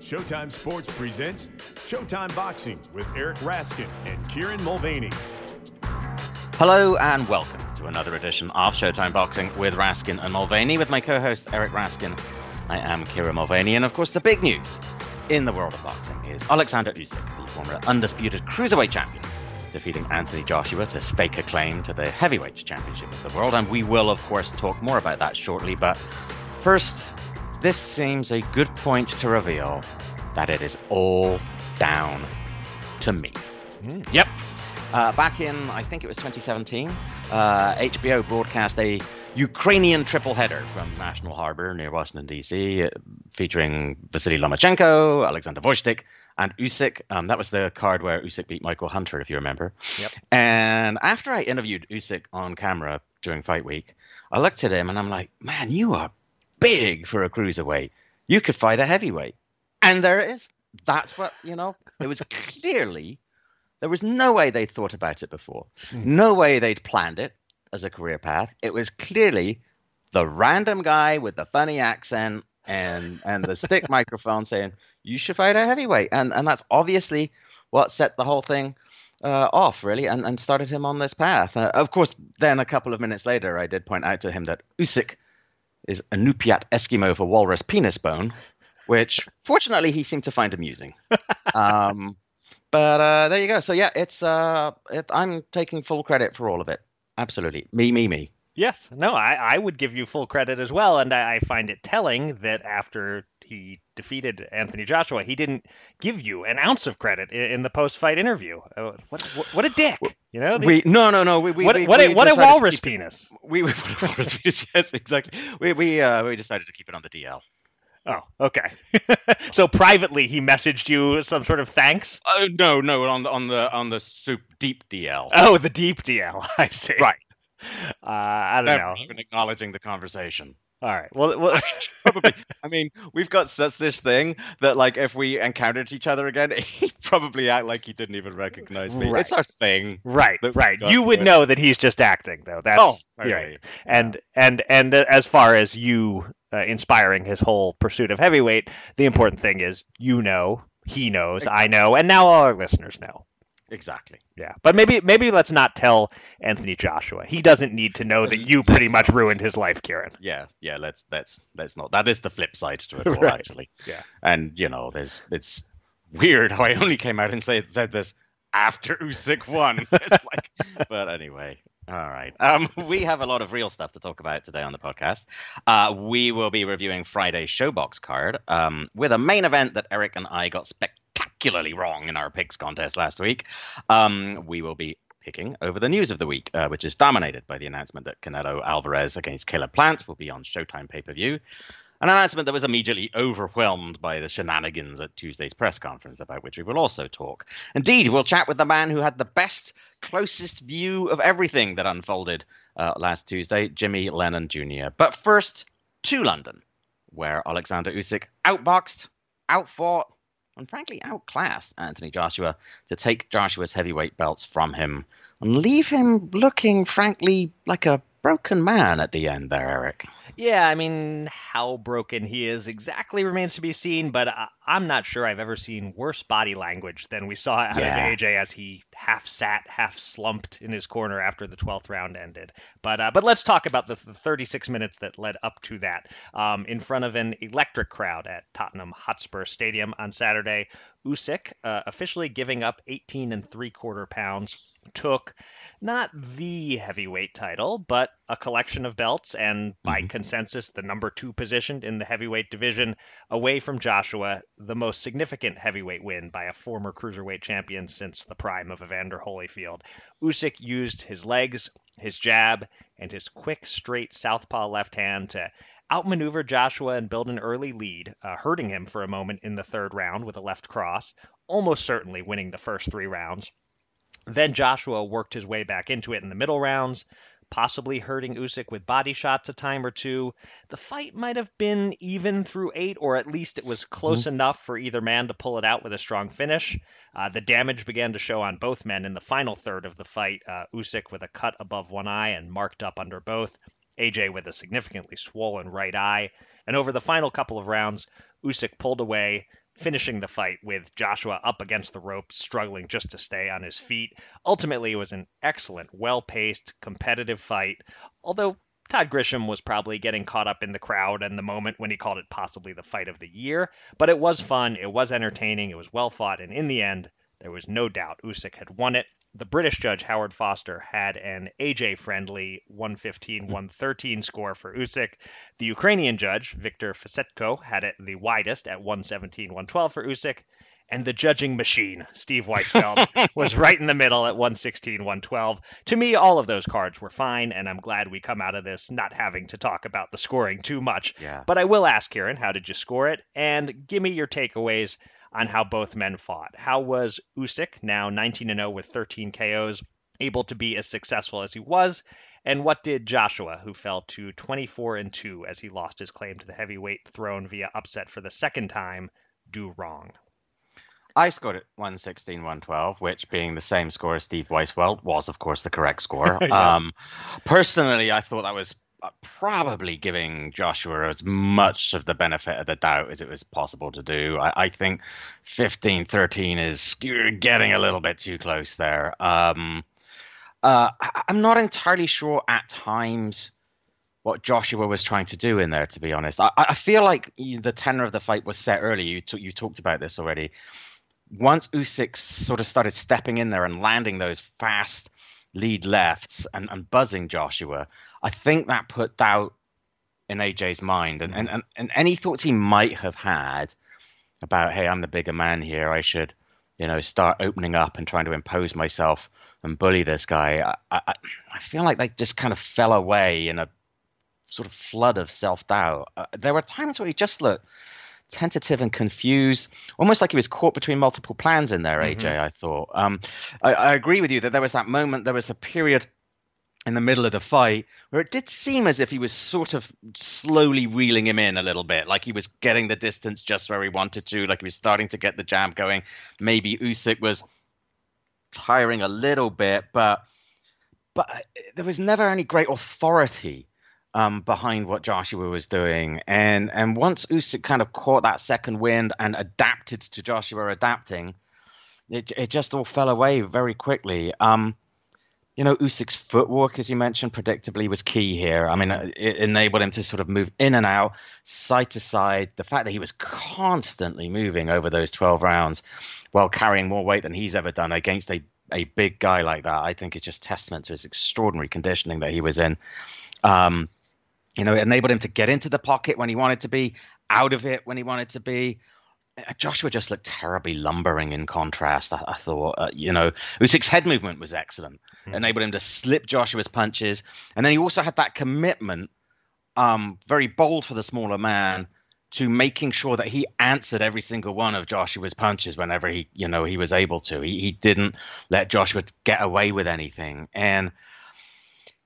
Showtime Sports presents Showtime Boxing with Eric Raskin and Kieran Mulvaney. Hello and welcome to another edition of Showtime Boxing with Raskin and Mulvaney with my co-host Eric Raskin. I am Kieran Mulvaney, and of course the big news in the world of boxing is Alexander Usyk, the former undisputed cruiserweight champion, defeating Anthony Joshua to stake a claim to the heavyweight championship of the world, and we will of course talk more about that shortly. But first, this seems a good point to reveal that it is all down to me. Mm. Yep. Uh, back in, I think it was 2017, uh, HBO broadcast a Ukrainian triple header from National Harbor near Washington, D.C., uh, featuring Vasily Lomachenko, Alexander Gvozdyk, and Usyk. Um, that was the card where Usyk beat Michael Hunter, if you remember. Yep. And after I interviewed Usyk on camera during fight week, I looked at him and I'm like, man, you are big for a cruiserweight. You could fight a heavyweight. And there it is. That's what, you know, it was clearly, there was no way they'd thought about it before. Mm. No way they'd planned it as a career path. It was clearly the random guy with the funny accent and and the stick microphone saying you should fight a heavyweight, and and that's obviously what set the whole thing uh, off really, and and started him on this path. Uh, of course, then a couple of minutes later, I did point out to him that Usyk is a Inupiat Eskimo for walrus penis bone, which fortunately he seemed to find amusing. um, but uh, there you go. So yeah, it's uh, it, I'm taking full credit for all of it. Absolutely, me, me, me. Yes, no, I, I would give you full credit as well, and I, I find it telling that after he defeated Anthony Joshua, he didn't give you an ounce of credit in, in the post-fight interview. Uh, what, what, what a dick! You know, the, we no no no we, we what we, what, we a, what a walrus keep, penis. We, we what a walrus penis. Yes, exactly. We we uh, we decided to keep it on the DL. Oh, okay. so privately, he messaged you some sort of thanks. Oh uh, no, no, on the on the on the soup deep DL. Oh, the deep DL. I see. Right. Uh, I don't Never know. Even acknowledging the conversation. All right. Well, well... I mean, probably. I mean, we've got such this thing that, like, if we encountered each other again, he'd probably act like he didn't even recognize me. Right. It's our thing. Right. Right. You would know that he's just acting, though. That's oh, right. And and and as far as you uh, inspiring his whole pursuit of heavyweight, the important thing is you know, he knows, I know, and now all our listeners know. Exactly. Yeah, but maybe maybe let's not tell Anthony Joshua. He doesn't need to know that you pretty much ruined his life, Kieran. Yeah, yeah. Let's let's let's not. That is the flip side to it all, right. actually. Yeah. And you know, there's it's weird how I only came out and say, said this after Usyk won. like, but anyway, all right. Um, we have a lot of real stuff to talk about today on the podcast. Uh, we will be reviewing Friday's Showbox card um, with a main event that Eric and I got spectacular spectacularly wrong in our picks contest last week, um, we will be picking over the news of the week, uh, which is dominated by the announcement that Canelo Alvarez against Caleb Plant will be on Showtime pay per view. An announcement that was immediately overwhelmed by the shenanigans at Tuesday's press conference, about which we will also talk. Indeed, we'll chat with the man who had the best, closest view of everything that unfolded uh, last Tuesday, Jimmy Lennon Jr. But first, to London, where Alexander Usyk outboxed, outfought, and frankly outclassed Anthony Joshua to take Joshua's heavyweight belts from him and leave him looking, frankly, like a broken man at the end there, Eric. Yeah, I mean, how broken he is exactly remains to be seen, but I, am not sure I've ever seen worse body language than we saw out yeah. of AJ as he half sat, half slumped in his corner after the 12th round ended. But uh, but let's talk about the, the, 36 minutes that led up to that. Um, in front of an electric crowd at Tottenham Hotspur Stadium on Saturday, Usyk uh, officially giving up 18 and three quarter pounds took not the heavyweight title, but a collection of belts, and by mm-hmm. consensus, the number two position in the heavyweight division, away from Joshua, the most significant heavyweight win by a former cruiserweight champion since the prime of Evander Holyfield. Usyk used his legs, his jab, and his quick, straight southpaw left hand to outmaneuver Joshua and build an early lead, uh, hurting him for a moment in the third round with a left cross, almost certainly winning the first three rounds. Then Joshua worked his way back into it in the middle rounds, possibly hurting Usyk with body shots a time or two. The fight might have been even through eight, or at least it was close mm-hmm. enough for either man to pull it out with a strong finish. Uh, the damage began to show on both men in the final third of the fight. Uh, Usyk with a cut above one eye and marked up under both. AJ with a significantly swollen right eye. And over the final couple of rounds, Usyk pulled away, finishing the fight with Joshua up against the ropes, struggling just to stay on his feet. Ultimately, it was an excellent, well paced, competitive fight, although Todd Grisham was probably getting caught up in the crowd and the moment when he called it possibly the fight of the year. But it was fun, it was entertaining, it was well fought, and in the end, there was no doubt Usyk had won it. The British judge Howard Foster had an AJ friendly 115 hmm. 113 score for Usyk. The Ukrainian judge, Viktor Fesechko, had it the widest at 117 112 for Usyk. And the judging machine, Steve Weisfeld, was right in the middle at 116 112. To me, all of those cards were fine, and I'm glad we come out of this not having to talk about the scoring too much. Yeah. But I will ask, Kieran, how did you score it? And give me your takeaways on how both men fought. How was Usyk, now 19 0 with 13 KOs, able to be as successful as he was? And what did Joshua, who fell to 24 and 2 as he lost his claim to the heavyweight throne via upset for the second time, do wrong? I scored at 116, 112, which being the same score as Steve Weisfeld was, of course, the correct score. yeah. um, personally, I thought that was probably giving Joshua as much of the benefit of the doubt as it was possible to do. I, I think 15 13 is getting a little bit too close there. Um, uh, I'm not entirely sure at times what Joshua was trying to do in there, to be honest. I, I feel like the tenor of the fight was set early. You, t- you talked about this already. Once Usyk sort of started stepping in there and landing those fast lead lefts and, and buzzing Joshua, I think that put doubt in AJ's mind. And, and, and, any thoughts he might have had about, hey, I'm the bigger man here, I should, you know, start opening up and trying to impose myself and bully this guy, I, I, I feel like they just kind of fell away in a sort of flood of self doubt. Uh, there were times where he just looked tentative and confused, almost like he was caught between multiple plans in there, AJ. Mm-hmm. I thought. Um, I, I, agree with you that there was that moment, there was a period in the middle of the fight where it did seem as if he was sort of slowly reeling him in a little bit, like he was getting the distance just where he wanted to, like he was starting to get the jab going. Maybe Usyk was tiring a little bit, but but there was never any great authority um, behind what Joshua was doing. And and once Usyk kind of caught that second wind and adapted to Joshua adapting, it it just all fell away very quickly. Um, you know, Usyk's footwork, as you mentioned, predictably was key here. I mean, it enabled him to sort of move in and out, side to side. The fact that he was constantly moving over those 12 rounds while carrying more weight than he's ever done against a, a big guy like that, I think is just testament to his extraordinary conditioning that he was in. Um, you know, it enabled him to get into the pocket when he wanted to be, out of it when he wanted to be. Uh, Joshua just looked terribly lumbering in contrast. I, I thought, uh, you know, Usyk's head movement was excellent, mm-hmm. enabled him to slip Joshua's punches, and then he also had that commitment, um, very bold for the smaller man, to making sure that he answered every single one of Joshua's punches whenever he, you know, he was able to. He, he didn't let Joshua get away with anything, and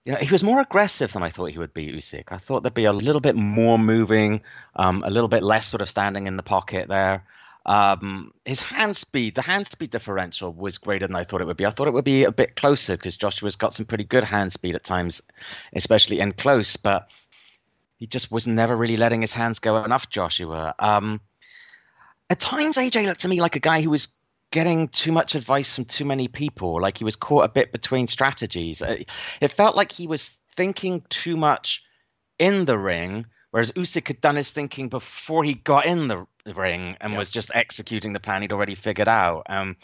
you know, he was more aggressive than I thought he would be, Usyk. I thought there'd be a little bit more moving, um, a little bit less sort of standing in the pocket there. Um, his hand speed, the hand speed differential was greater than I thought it would be. I thought it would be a bit closer because Joshua's got some pretty good hand speed at times, especially in close, but he just was never really letting his hands go enough, Joshua. Um, at times, AJ looked to me like a guy who was getting too much advice from too many people. Like he was caught a bit between strategies. Uh, it felt like he was thinking too much in the ring, whereas Usyk had done his thinking before he got in the, ring and yep. was just executing the plan he'd already figured out. Um,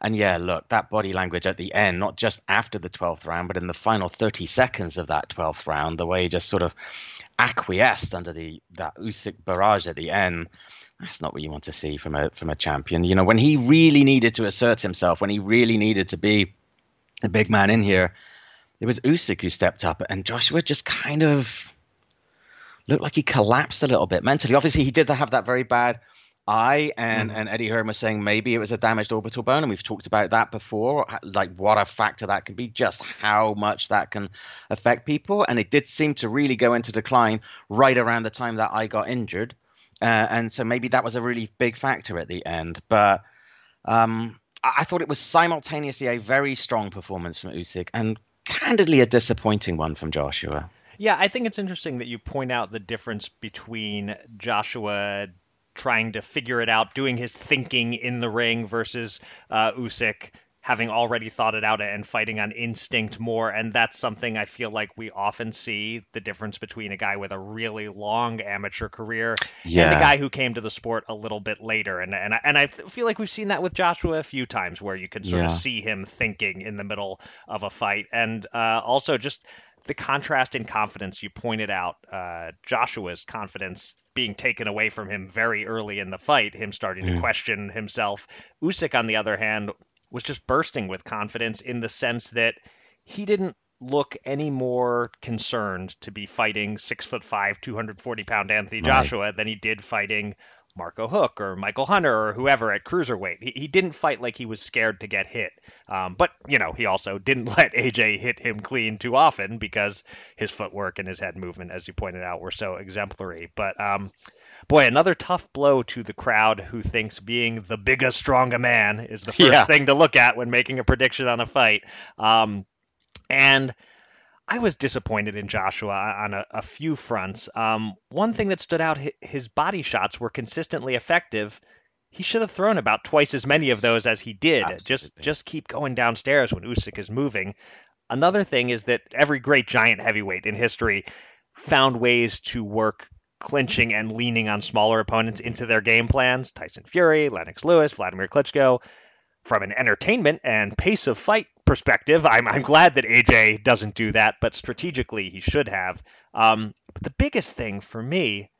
and yeah, look, that body language at the end, not just after the 12th round, but in the final 30 seconds of that 12th round, the way he just sort of acquiesced under the that Usyk barrage at the end that's not what you want to see from a from a champion. You know, when he really needed to assert himself, when he really needed to be a big man in here, it was Usyk who stepped up, and Joshua just kind of looked like he collapsed a little bit mentally. Obviously, he did have that very bad eye, and mm. and Eddie Hearn was saying maybe it was a damaged orbital bone, and we've talked about that before, like what a factor that can be, just how much that can affect people, and it did seem to really go into decline right around the time that I got injured. Uh, and so maybe that was a really big factor at the end. But um, I-, I thought it was simultaneously a very strong performance from Usyk and candidly a disappointing one from Joshua. Yeah, I think it's interesting that you point out the difference between Joshua trying to figure it out, doing his thinking in the ring versus uh, Usyk having already thought it out and fighting on instinct more. And that's something I feel like we often see the difference between a guy with a really long amateur career yeah. and a guy who came to the sport a little bit later. And and I, and I feel like we've seen that with Joshua a few times where you can sort yeah. of see him thinking in the middle of a fight. And uh, also just the contrast in confidence you pointed out, uh, Joshua's confidence being taken away from him very early in the fight, him starting mm. to question himself. Usyk, on the other hand, was just bursting with confidence in the sense that he didn't look any more concerned to be fighting six foot five, 240 pound Anthony Joshua than he did fighting Marco Huck or Michael Hunter or whoever at cruiserweight. He, he didn't fight like he was scared to get hit. Um, but, you know, he also didn't let AJ hit him clean too often because his footwork and his head movement, as you pointed out, were so exemplary. But, um, boy, another tough blow to the crowd who thinks being the biggest, stronger man is the first yeah. thing to look at when making a prediction on a fight. Um, and I was disappointed in Joshua on a, a few fronts. Um, one thing that stood out, his body shots were consistently effective. He should have thrown about twice as many of those as he did. Absolutely. Just just keep going downstairs when Usyk is moving. Another thing is that every great giant heavyweight in history found ways to work clinching and leaning on smaller opponents into their game plans. Tyson Fury, Lennox Lewis, Vladimir Klitschko from an entertainment and pace of fight perspective, I'm, I'm glad that AJ doesn't do that, but strategically he should have. Um, but the biggest thing for me,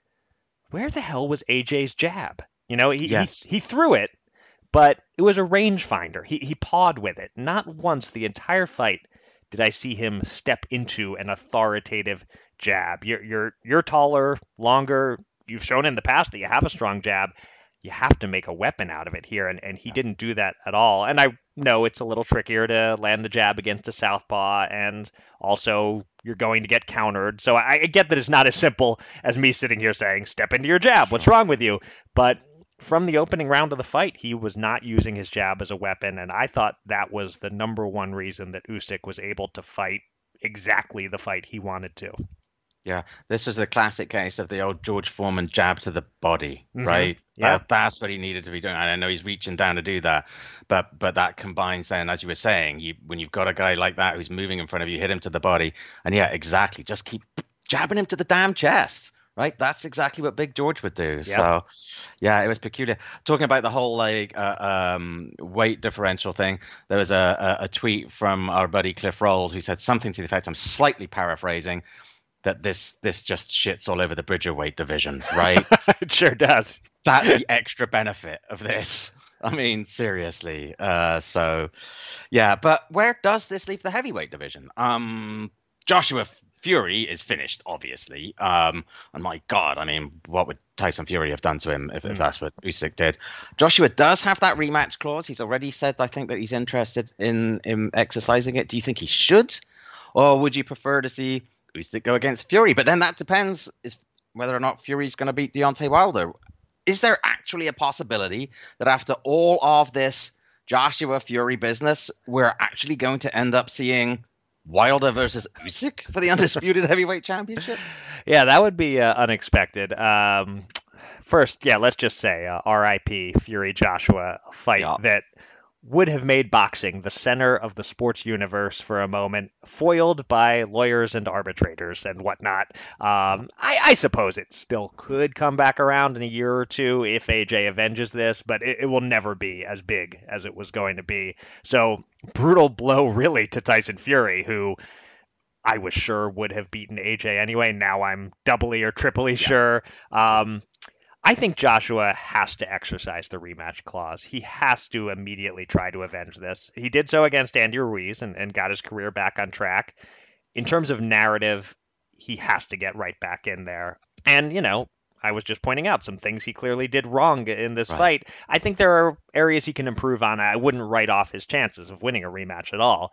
where the hell was AJ's jab? You know, he, yes. he, he threw it, but it was a rangefinder. He, he pawed with it. Not once the entire fight did I see him step into an authoritative jab. You're, you're, you're taller, longer. You've shown in the past that you have a strong jab you have to make a weapon out of it here, and, and he didn't do that at all. And I know it's a little trickier to land the jab against a southpaw, and also you're going to get countered. So I, I get that it's not as simple as me sitting here saying, "Step into your jab. What's wrong with you?" But from the opening round of the fight, he was not using his jab as a weapon, and I thought that was the number one reason that Usyk was able to fight exactly the fight he wanted to. Yeah, this is the classic case of the old George Foreman jab to the body, mm-hmm. right? Yeah, that's what he needed to be doing. And I know he's reaching down to do that, but but that combines then, as you were saying, you when you've got a guy like that who's moving in front of you, hit him to the body, and yeah, exactly, just keep jabbing him to the damn chest, right? That's exactly what Big George would do. Yep. So, yeah, it was peculiar. Talking about the whole like uh, um, weight differential thing, there was a, a, a tweet from our buddy Cliff Rold who said something to the effect. I'm slightly paraphrasing that this this just shits all over the Bridgerweight division, right? it sure does. That's the extra benefit of this. I mean, seriously. Uh, so, yeah, but where does this leave the heavyweight division? Um, Joshua Fury is finished, obviously. Um, and my God, I mean, what would Tyson Fury have done to him if, if hmm. that's what Usyk did? Joshua does have that rematch clause. He's already said, I think, that he's interested in in exercising it. Do you think he should, or would you prefer to see Usyk go against Fury. But then that depends is whether or not Fury's going to beat Deontay Wilder. Is there actually a possibility that after all of this Joshua Fury business, we're actually going to end up seeing Wilder versus Usyk for the undisputed heavyweight championship? Yeah, that would be uh, unexpected. Um, first, yeah, let's just say uh, R.I.P. Fury Joshua fight that would have made boxing the center of the sports universe for a moment, foiled by lawyers and arbitrators and whatnot. Um, I, I, suppose it still could come back around in a year or two if AJ avenges this, but it, it will never be as big as it was going to be. So, brutal blow, really, to Tyson Fury, who. I was sure would have beaten AJ anyway. Now I'm doubly or triply yeah. sure. Um, I think Joshua has to exercise the rematch clause. He has to immediately try to avenge this. He did so against Andy Ruiz and, and got his career back on track. In terms of narrative, he has to get right back in there. And, you know, I was just pointing out some things he clearly did wrong in this right. fight. I think there are areas he can improve on. I wouldn't write off his chances of winning a rematch at all.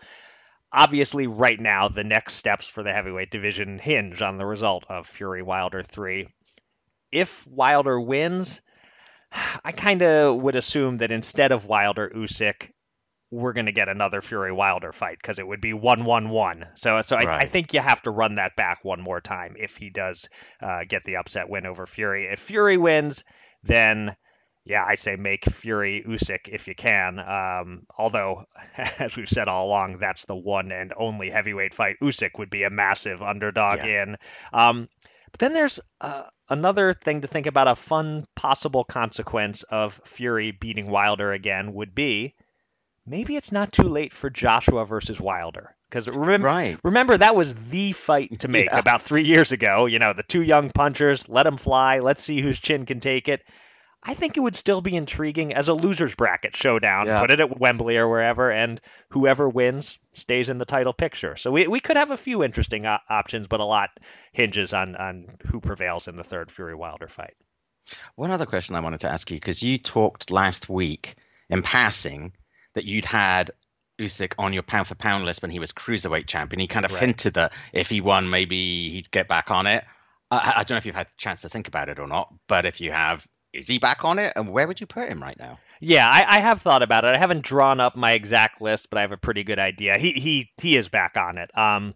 Obviously, right now, the next steps for the heavyweight division hinge on the result of Fury Wilder 3 if Wilder wins, I kind of would assume that instead of Wilder Usyk, we're going to get another Fury Wilder fight because it would be one one one. So so I, right. I, think you have to run that back one more time if he does uh, get the upset win over Fury. If Fury wins, then yeah, I say make Fury Usyk if you can. Um, although, as we've said all along, that's the one and only heavyweight fight. Usyk would be a massive underdog yeah. in. Um, but then there's uh, another thing to think about. A fun possible consequence of Fury beating Wilder again would be maybe it's not too late for Joshua versus Wilder. Because remember, right. remember that was the fight to make yeah. about three years ago. You know, the two young punchers, let them fly. Let's see whose chin can take it. I think it would still be intriguing as a losers bracket showdown. Yeah. Put it at Wembley or wherever, and whoever wins stays in the title picture. So we, we could have a few interesting op- options, but a lot hinges on on who prevails in the third Fury Wilder fight. One other question I wanted to ask you because you talked last week in passing that you'd had Usyk on your pound for pound list when he was cruiserweight champion. He kind of right. hinted that if he won, maybe he'd get back on it. I, I, don't know if you've had a chance to think about it or not, but if you have, is he back on it? And where would you put him right now? Yeah, I, I, have thought about it. I haven't drawn up my exact list, but I have a pretty good idea. He he he is back on it. Um,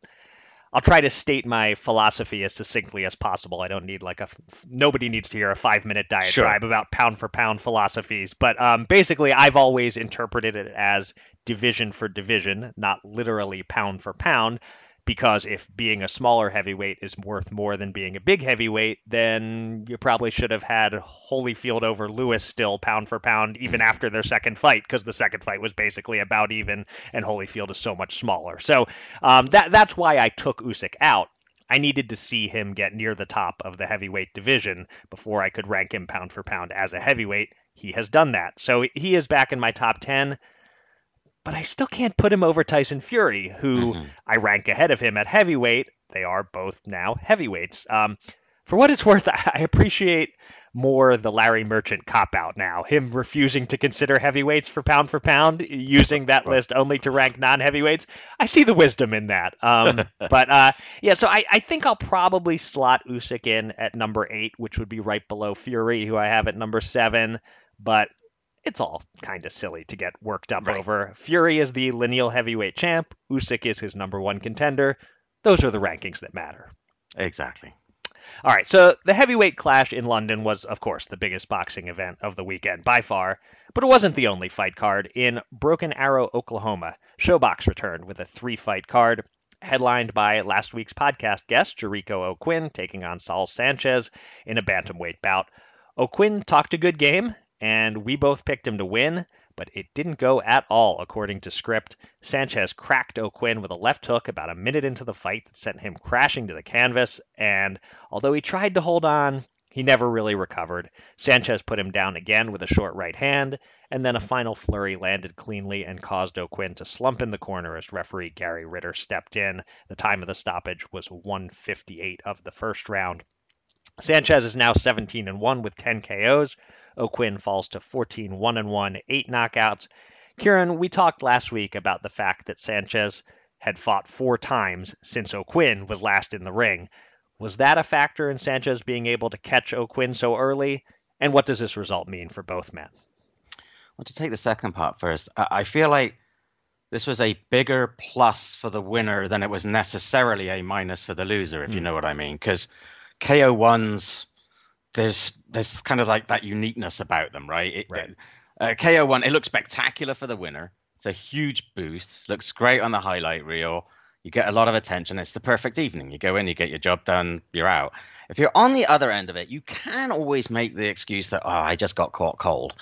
I'll try to state my philosophy as succinctly as possible. I don't need like a nobody needs to hear a five minute diatribe sure. about pound for pound philosophies, but um, basically, I've always interpreted it as division for division, not literally pound for pound because if being a smaller heavyweight is worth more than being a big heavyweight, then you probably should have had Holyfield over Lewis still pound for pound even after their second fight because the second fight was basically about even and Holyfield is so much smaller. So um, that that's why I took Usyk out. I needed to see him get near the top of the heavyweight division before I could rank him pound for pound as a heavyweight. He has done that. So he is back in my top 10 but I still can't put him over Tyson Fury, who mm-hmm. I rank ahead of him at heavyweight. They are both now heavyweights. Um, for what it's worth, I appreciate more the Larry Merchant cop out now. Him refusing to consider heavyweights for pound for pound, using that list only to rank non heavyweights. I see the wisdom in that. Um, but uh, yeah, so I, I, think I'll probably slot Usyk in at number eight, which would be right below Fury, who I have at number seven. But it's all kind of silly to get worked up right. over. Fury is the lineal heavyweight champ. Usyk is his number one contender. Those are the rankings that matter. Exactly. All right, so the heavyweight clash in London was, of course, the biggest boxing event of the weekend by far, but it wasn't the only fight card. In Broken Arrow, Oklahoma, Showbox returned with a three fight card, headlined by last week's podcast guest, Jericho O'Quinn, taking on Saul Sanchez in a bantamweight bout. O'Quinn talked a good game, and we both picked him to win, but it didn't go at all according to script. Sanchez cracked O'Quinn with a left hook about a minute into the fight that sent him crashing to the canvas, and although he tried to hold on, he never really recovered. Sanchez put him down again with a short right hand, and then a final flurry landed cleanly and caused O'Quinn to slump in the corner as referee Gary Ritter stepped in. The time of the stoppage was 158 of the first round. Sanchez is now 17 and 1 with 10 KOs. O'Quinn falls to 14 1 and 1, 8 knockouts. Kieran, we talked last week about the fact that Sanchez had fought four times since O'Quinn was last in the ring. Was that a factor in Sanchez being able to catch O'Quinn so early? And what does this result mean for both men? Well, to take the second part first, I feel like this was a bigger plus for the winner than it was necessarily a minus for the loser, if mm. you hmm. know what I mean. Because KO ones there's there's kind of like that uniqueness about them, right? It, right. Uh, KO one, it looks spectacular for the winner. It's a huge boost. Looks great on the highlight reel. You get a lot of attention. It's the perfect evening. You go in, you get your job done, you're out. If you're on the other end of it, you can always make the excuse that oh, I just got caught cold.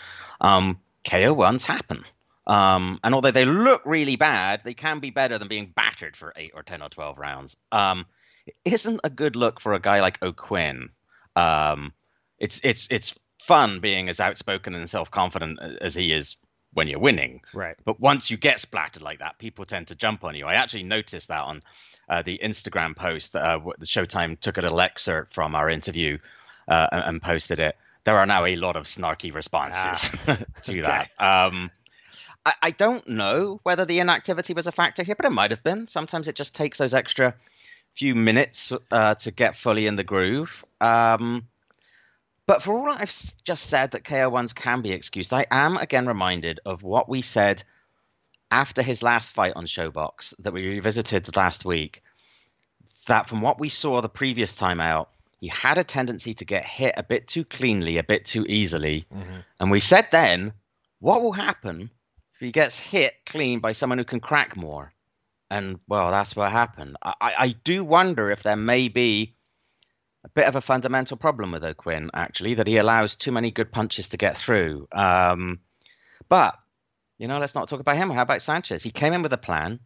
Um, KO ones happen. Um, and although they look really bad, they can be better than being battered for eight or ten or twelve rounds. Um, it isn't a good look for a guy like O'Quinn. Um, it's it's it's fun being as outspoken and self confident as he is when you're winning. Right. But once you get splattered like that, people tend to jump on you. I actually noticed that on uh, the Instagram post. Uh, the Showtime took a little excerpt from our interview uh, and, and, posted it. There are now a lot of snarky responses ah. to that. Um, I, I, don't know whether the inactivity was a factor here, but it might have been. Sometimes it just takes those extra few minutes uh, to get fully in the groove. Um, but for all I've just said that KO1s can be excused, I am again reminded of what we said after his last fight on Showbox that we revisited last week that from what we saw the previous time out, he had a tendency to get hit a bit too cleanly, a bit too easily. Mm-hmm. And we said then, what will happen if he gets hit clean by someone who can crack more? And well, that's what happened. I, I do wonder if there may be a bit of a fundamental problem with O'Quinn, actually, that he allows too many good punches to get through. Um, but, you know, let's not talk about him. How about Sanchez? He came in with a plan.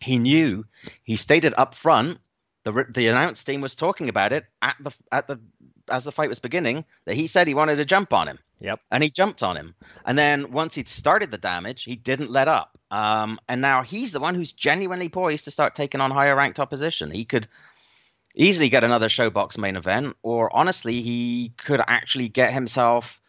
He knew, he stated up front the the announce team was talking about it at the at the as the fight was beginning that he said he wanted to jump on him. Yep. And he jumped on him. And then once he'd started the damage, he didn't let up. Um, and now he's the one who's genuinely poised to start taking on higher ranked opposition. He could easily get another Showbox main event, or honestly, he could actually get himself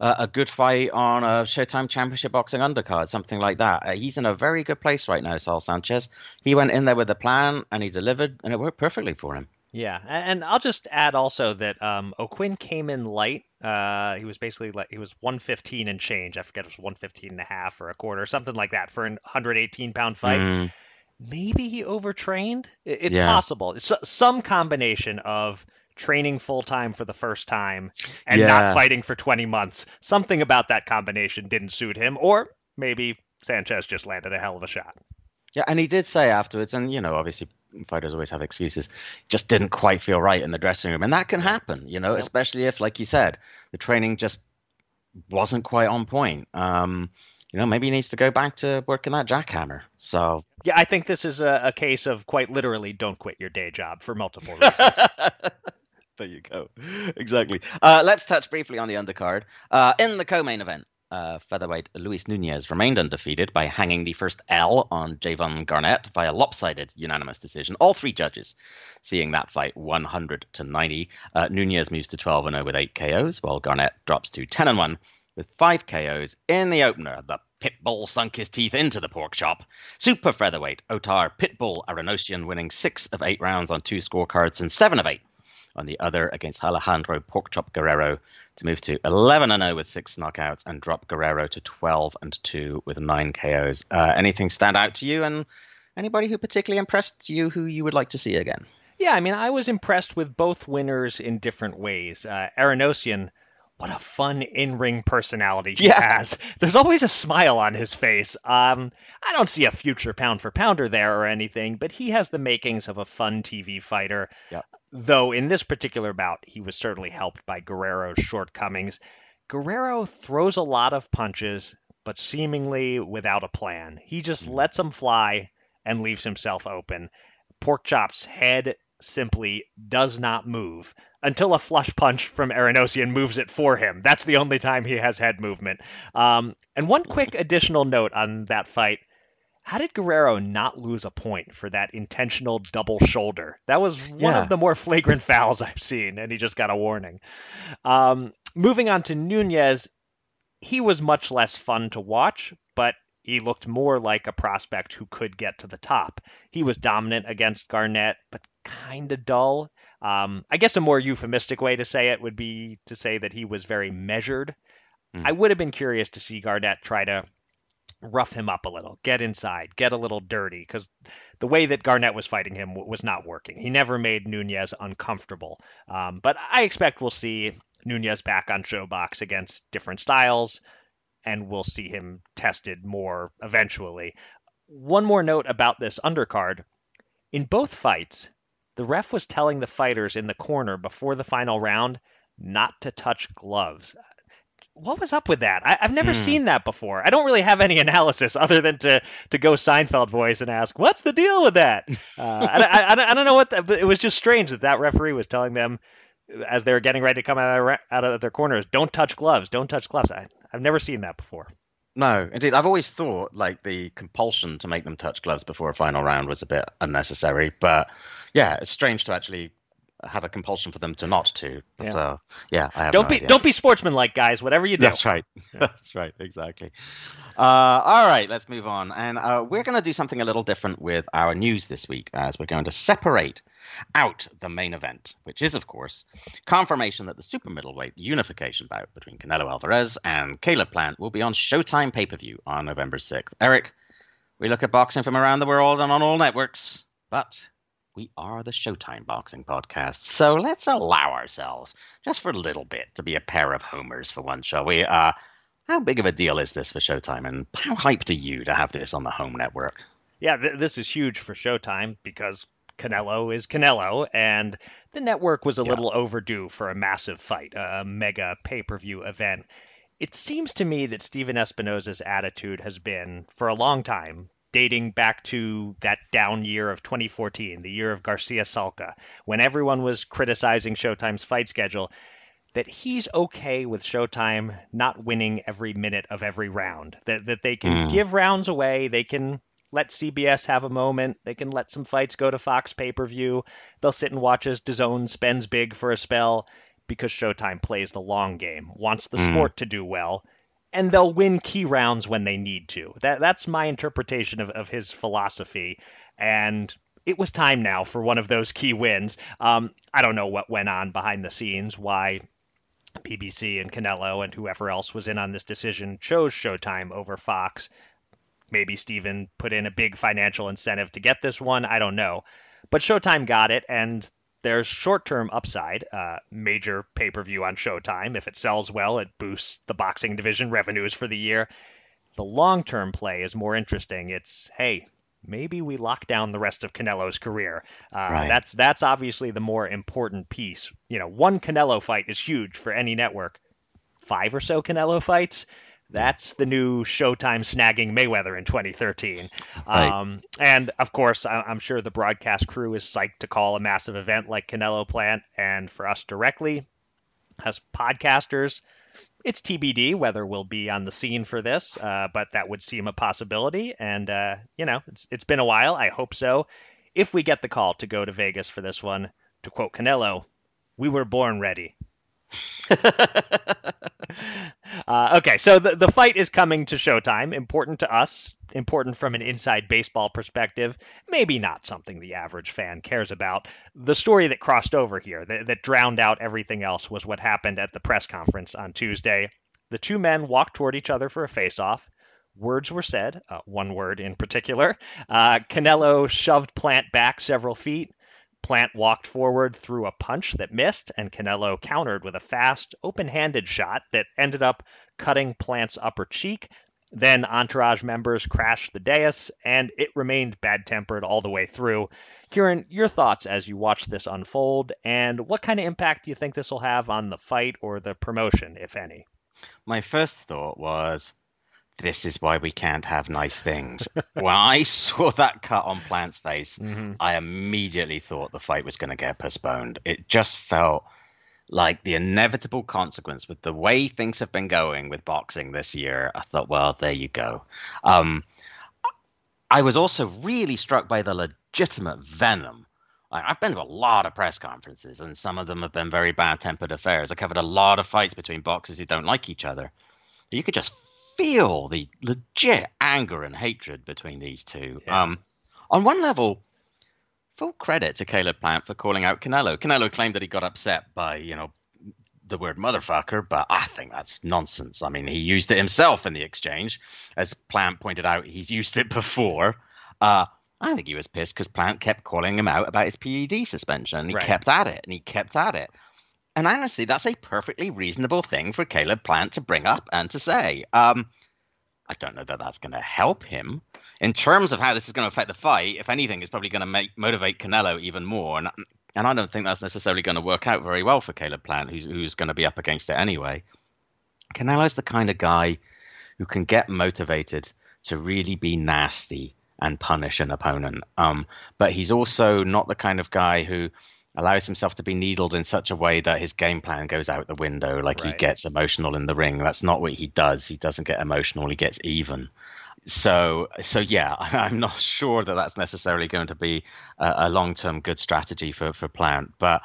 uh, a good fight on a Showtime Championship Boxing undercard, something like that. Uh, he's in a very good place right now, Saul Sanchez. He went in there with a plan and he delivered, and it worked perfectly for him. Yeah, and I'll just add also that um, O'Quinn came in light. Uh, he was basically like he was 115 and change. I forget it was 115 and a half or a quarter, something like that for an 118 pound fight. Mm. Maybe he overtrained. It's yeah. possible. It's some combination of training full time for the first time and yeah. not fighting for 20 months. Something about that combination didn't suit him, or maybe Sanchez just landed a hell of a shot. Yeah, and he did say afterwards, and you know, obviously fighters always have excuses, just didn't quite feel right in the dressing room. And that can happen, you know, especially if, like you said, the training just wasn't quite on point. Um, you know, maybe he needs to go back to working that jackhammer. So yeah, I think this is a, a case of quite literally don't quit your day job for multiple reasons. there you go. Exactly. Uh, let's touch briefly on the undercard. Uh, in the co-main event, uh, featherweight Luis Nunez remained undefeated by hanging the first L on Javon Garnett via lopsided unanimous decision. All three judges seeing that fight 100 to 90. Uh, Nunez moves to 12 and 0 with eight KOs, while Garnett drops to 10 and 1 with five KOs in the opener. The Pitbull sunk his teeth into the pork chop. Super featherweight Otar Pitbull Eranosyan winning six of eight rounds on two scorecards and seven of eight on the other against Alejandro Porkchop Guerrero to move to 11 and 0 with six knockouts and drop Guerrero to 12 and 2 with nine KOs. Uh, anything stand out to you and anybody who particularly impressed you who you would like to see again? Yeah, I mean, I was impressed with both winners in different ways. Uh, Eranosyan what a fun in-ring personality he yeah. has. There's always a smile on his face. Um, I don't see a future pound for pounder there or anything, but he has the makings of a fun TV fighter. Yep. Though in this particular bout, he was certainly helped by Guerrero's shortcomings. Guerrero throws a lot of punches, but seemingly without a plan. He just mm. lets them fly and leaves himself open. Porkchop's head simply does not move until a flush punch from Eranosyan moves it for him. That's the only time he has had movement. Um, and one quick additional note on that fight. How did Guerrero not lose a point for that intentional double shoulder? That was one yeah. of the more flagrant fouls I've seen, and he just got a warning. Um, moving on to Nunez, he was much less fun to watch, but he looked more like a prospect who could get to the top. He was dominant against Garnett, but kind of dull. Um, I guess a more euphemistic way to say it would be to say that he was very measured. Mm. I would have been curious to see Garnett try to rough him up a little, get inside, get a little dirty, because the way that Garnett was fighting him was not working. He never made Nunez uncomfortable. Um, but I expect we'll see Nunez back on Showbox against different styles, and we'll see him tested more eventually. One more note about this undercard. In both fights, the ref was telling the fighters in the corner before the final round not to touch gloves. What was up with that? I, have never mm. seen that before. I don't really have any analysis other than to to go Seinfeld voice and ask, "What's the deal with that?" Uh, I, I, I, don't know what, but it was just strange that that referee was telling them as they were getting ready to come out of, out of their corners, "Don't touch gloves. Don't touch gloves." I, I've never seen that before. No, indeed. I've always thought like the compulsion to make them touch gloves before a final round was a bit unnecessary, but yeah, it's strange to actually have a compulsion for them to not to. Yeah. So yeah, I have don't no be idea. don't be sportsmanlike, guys. Whatever you do. That's right. Yeah. That's right. Exactly. Uh, all right, let's move on, and uh, we're going to do something a little different with our news this week, as we're going to separate out the main event, which is, of course, confirmation that the super middleweight unification bout between Canelo Alvarez and Caleb Plant will be on Showtime pay per view on November 6th. Eric, We look at boxing from around the world and on all networks, but we are the Showtime Boxing Podcast, so let's allow ourselves, just for a little bit, to be a pair of homers for once, shall we? Uh, how big of a deal is this for Showtime, and how hyped are you to have this on the home network? Yeah, th- this is huge for Showtime because Canelo is Canelo, and the network was a yeah. little overdue for a massive fight, a mega pay per view event. It seems to me that Stephen Espinoza's attitude has been, for a long time, dating back to that down year of 2014, the year of Garcia Salka, when everyone was criticizing Showtime's fight schedule, that he's okay with Showtime not winning every minute of every round. That that they can mm. give rounds away, they can let CBS have a moment, they can let some fights go to Fox pay-per-view. They'll sit and watch as DAZN spends big for a spell because Showtime plays the long game, wants the mm. sport to do well, and they'll win key rounds when they need to. That that's my interpretation of, of his philosophy. And it was time now for one of those key wins. Um, I don't know what went on behind the scenes, why PBC and Canelo and whoever else was in on this decision chose Showtime over Fox. Maybe Steven put in a big financial incentive to get this one. I don't know. But Showtime got it, and there's short term upside, uh, major pay per view on Showtime. If it sells well, it boosts the boxing division revenues for the year. The long term play is more interesting. It's, hey, maybe we lock down the rest of Canelo's career. Uh, right. That's that's obviously the more important piece. You know, one Canelo fight is huge for any network. Five or so Canelo fights, that's the new Showtime snagging Mayweather in 2013. Right. Um, and of course, I'm sure the broadcast crew is psyched to call a massive event like Canelo Plant. And for us directly, as podcasters, it's TBD whether we'll be on the scene for this, uh, but that would seem a possibility. And, uh, you know, it's, it's been a while. I hope so. If we get the call to go to Vegas for this one, to quote Canelo, we were born ready. Uh, okay, so the, the fight is coming to Showtime. Important to us, important from an inside baseball perspective. Maybe not something the average fan cares about. The story that crossed over here, that, that drowned out everything else, was what happened at the press conference on Tuesday. The two men walked toward each other for a face off. Words were said, uh, one word in particular. Uh, Canelo shoved Plant back several feet. Plant walked forward threw a punch that missed, and Canelo countered with a fast, open handed shot that ended up cutting Plant's upper cheek. Then entourage members crashed the dais, and it remained bad tempered all the way through. Kieran, your thoughts as you watch this unfold, and what kind of impact do you think this will have on the fight or the promotion, if any? My first thought was this is why we can't have nice things. when I saw that cut on Plant's face, mm-hmm. I immediately thought the fight was going to get postponed. It just felt like the inevitable consequence with the way things have been going with boxing this year. I thought, well, there you go. Um, I was also really struck by the legitimate venom. I've been to a lot of press conferences, and some of them have been very bad tempered affairs. I covered a lot of fights between boxers who don't like each other. You could just feel the legit anger and hatred between these two. Yeah. Um, on one level, full credit to Caleb Plant for calling out Canelo. Canelo claimed that he got upset by, you know, the word motherfucker, but I think that's nonsense. I mean, he used it himself in the exchange. As Plant pointed out, he's used it before. Uh, I think he was pissed because Plant kept calling him out about his PED suspension. And he right. kept at it and he kept at it. And honestly, that's a perfectly reasonable thing for Caleb Plant to bring up and to say. Um, I don't know that that's going to help him in terms of how this is going to affect the fight. If anything, it's probably going to make motivate Canelo even more. And and I don't think that's necessarily going to work out very well for Caleb Plant, who's who's going to be up against it anyway. Canelo's the kind of guy who can get motivated to really be nasty and punish an opponent. Um, but he's also not the kind of guy who allows himself to be needled in such a way that his game plan goes out the window like right. he gets emotional in the ring. That's not what he does. He doesn't get emotional he gets even. So so yeah i'm not sure that that's necessarily going to be a, a long-term good strategy for for plant but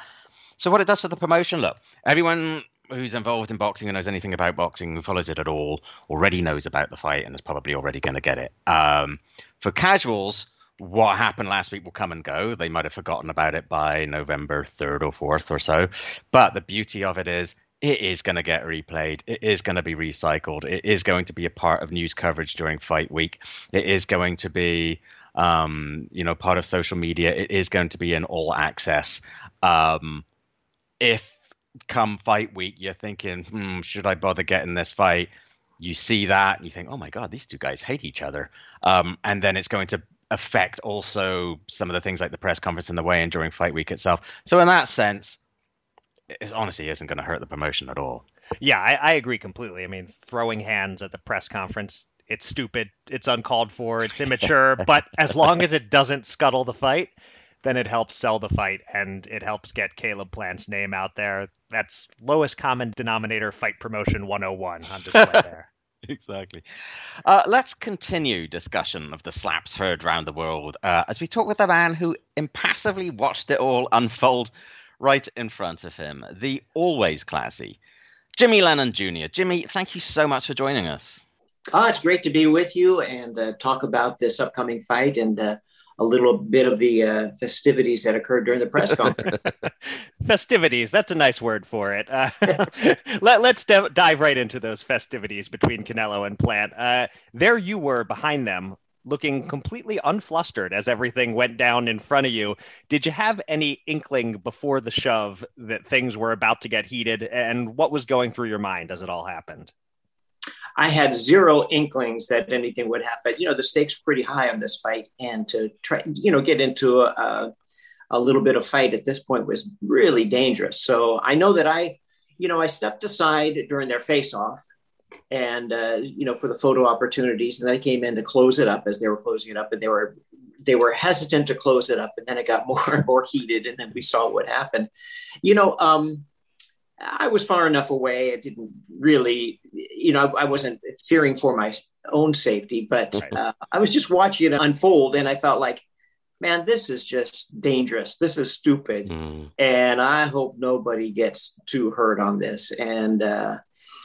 so what it does for the promotion look everyone who's involved in boxing and knows anything about boxing who follows it at all already knows about the fight and is probably already going to get it. Um, for casuals what happened last week will come and go. They might have forgotten about it by November 3rd or 4th or so. But the beauty of it is it is going to get replayed. It is going to be recycled. It is going to be a part of news coverage during fight week. It is going to be, um, you know, part of social media. It is going to be in all access. Um, if come fight week, you're thinking, hmm, should I bother getting this fight? You see that and you think, oh my God, these two guys hate each other. Um, and then it's going to affect also some of the things like the press conference and the way in during fight week itself. So, in that sense, it honestly isn't going to hurt the promotion at all. Yeah, I, I agree completely. I mean, throwing hands at the press conference, it's stupid, it's uncalled for, it's immature, but as long as it doesn't scuttle the fight, then it helps sell the fight and it helps get Caleb Plant's name out there. That's lowest common denominator fight promotion 101 on display there. exactly. Uh, let's continue discussion of the slaps heard around the world uh, as we talk with a man who impassively watched it all unfold right in front of him, the always classy Jimmy Lennon Jr. Jimmy, thank you so much for joining us. Oh, it's great to be with you and uh, talk about this upcoming fight and uh, a little bit of the uh, festivities that occurred during the press conference. festivities, that's a nice word for it. Uh, let, us d- dive right into those festivities between Canelo and Plant. Uh, there you were behind them looking completely unflustered as everything went down in front of you. Did you have any inkling before the shove that things were about to get heated? And what was going through your mind as it all happened? I had zero inklings that anything would happen. You know, the stakes were pretty high on this fight, and to try, you know, get into a, a little bit of fight at this point was really dangerous. So I know that I, you know, I stepped aside during their face-off and uh, you know for the photo opportunities and i came in to close it up as they were closing it up and they were they were hesitant to close it up and then it got more and more heated and then we saw what happened you know um, i was far enough away it didn't really you know i, I wasn't fearing for my own safety but uh, i was just watching it unfold and i felt like man this is just dangerous this is stupid mm. and i hope nobody gets too hurt on this and uh,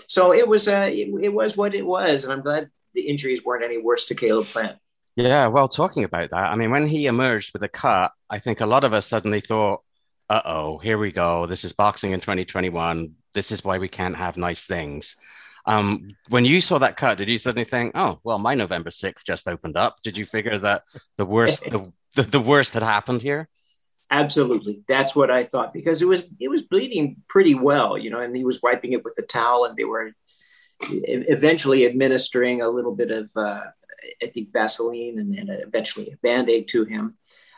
so it was uh, it, it was what it was, and I'm glad the injuries weren't any worse to Caleb Plant. Yeah, well, talking about that, I mean, when he emerged with a cut, I think a lot of us suddenly thought, "Uh oh, here we go. This is boxing in 2021. This is why we can't have nice things." Um, when you saw that cut, did you suddenly think, "Oh, well, my November 6th just opened up"? Did you figure that the worst the, the, the worst had happened here? Absolutely, that's what I thought because it was it was bleeding pretty well, you know, and he was wiping it with a towel, and they were eventually administering a little bit of uh, I think Vaseline and then eventually a band aid to him.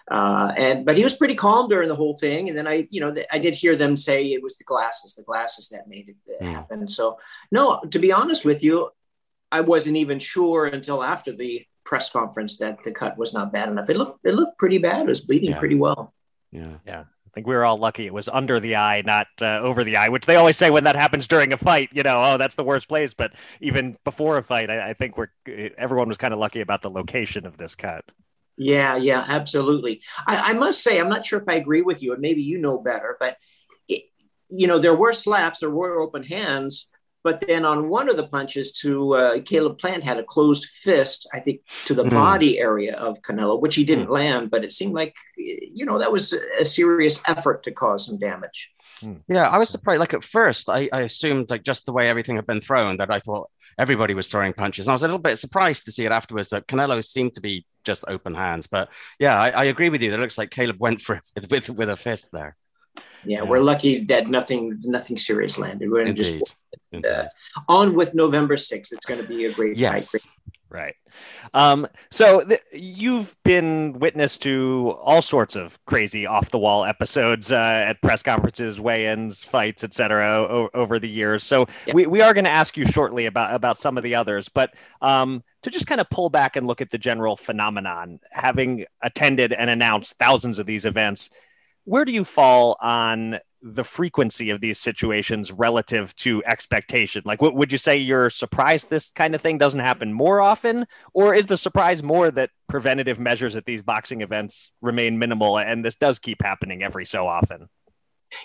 Uh, and but he was pretty calm during the whole thing. And then I, you know, I did hear them say it was the glasses, the glasses that made it mm. happen. So no, to be honest with you, I wasn't even sure until after the press conference that the cut was not bad enough. It looked it looked pretty bad. It was bleeding yeah. pretty well. Yeah. Yeah. I think we were all lucky it was under the eye, not uh, over the eye, which they always say when that happens during a fight, you know, oh, that's the worst place. But even before a fight, I, I think we're everyone was kind of lucky about the location of this cut. Yeah, yeah, absolutely. I, I must say, I'm not sure if I agree with you, and maybe you know better, but it, you know, there were slaps, there were open hands, but then on one of the punches to uh, Caleb Plant had a closed fist, I think, to the mm. body area of Canelo, which he didn't mm. land, but it seemed like, you know, that was a serious effort to cause some damage. Hmm. Yeah, I was surprised. Like at first, I, I assumed like just the way everything had been thrown that I thought everybody was throwing punches. And I was a little bit surprised to see it afterwards that Canelo seemed to be just open hands. But yeah, I, I agree with you. It looks like Caleb went for it with, with a fist there yeah, we're lucky that nothing nothing serious landed. We're Indeed. just uh, on with November 6th. It's going to be a great yes. fight. Right. Um, so th- you've been witness to all sorts of crazy off the wall episodes uh, at press conferences, weigh-ins, fights, etc. O- over the years. So yeah. we, we are going to ask you shortly about about some of the others, but um, to just kind of pull back and look at the general phenomenon, having attended and announced thousands of these events, where do you fall on the frequency of these situations relative to expectation? Like, would you say you're surprised this kind of thing doesn't happen more often, or is the surprise more that preventative measures at these boxing events remain minimal and this does keep happening every so often?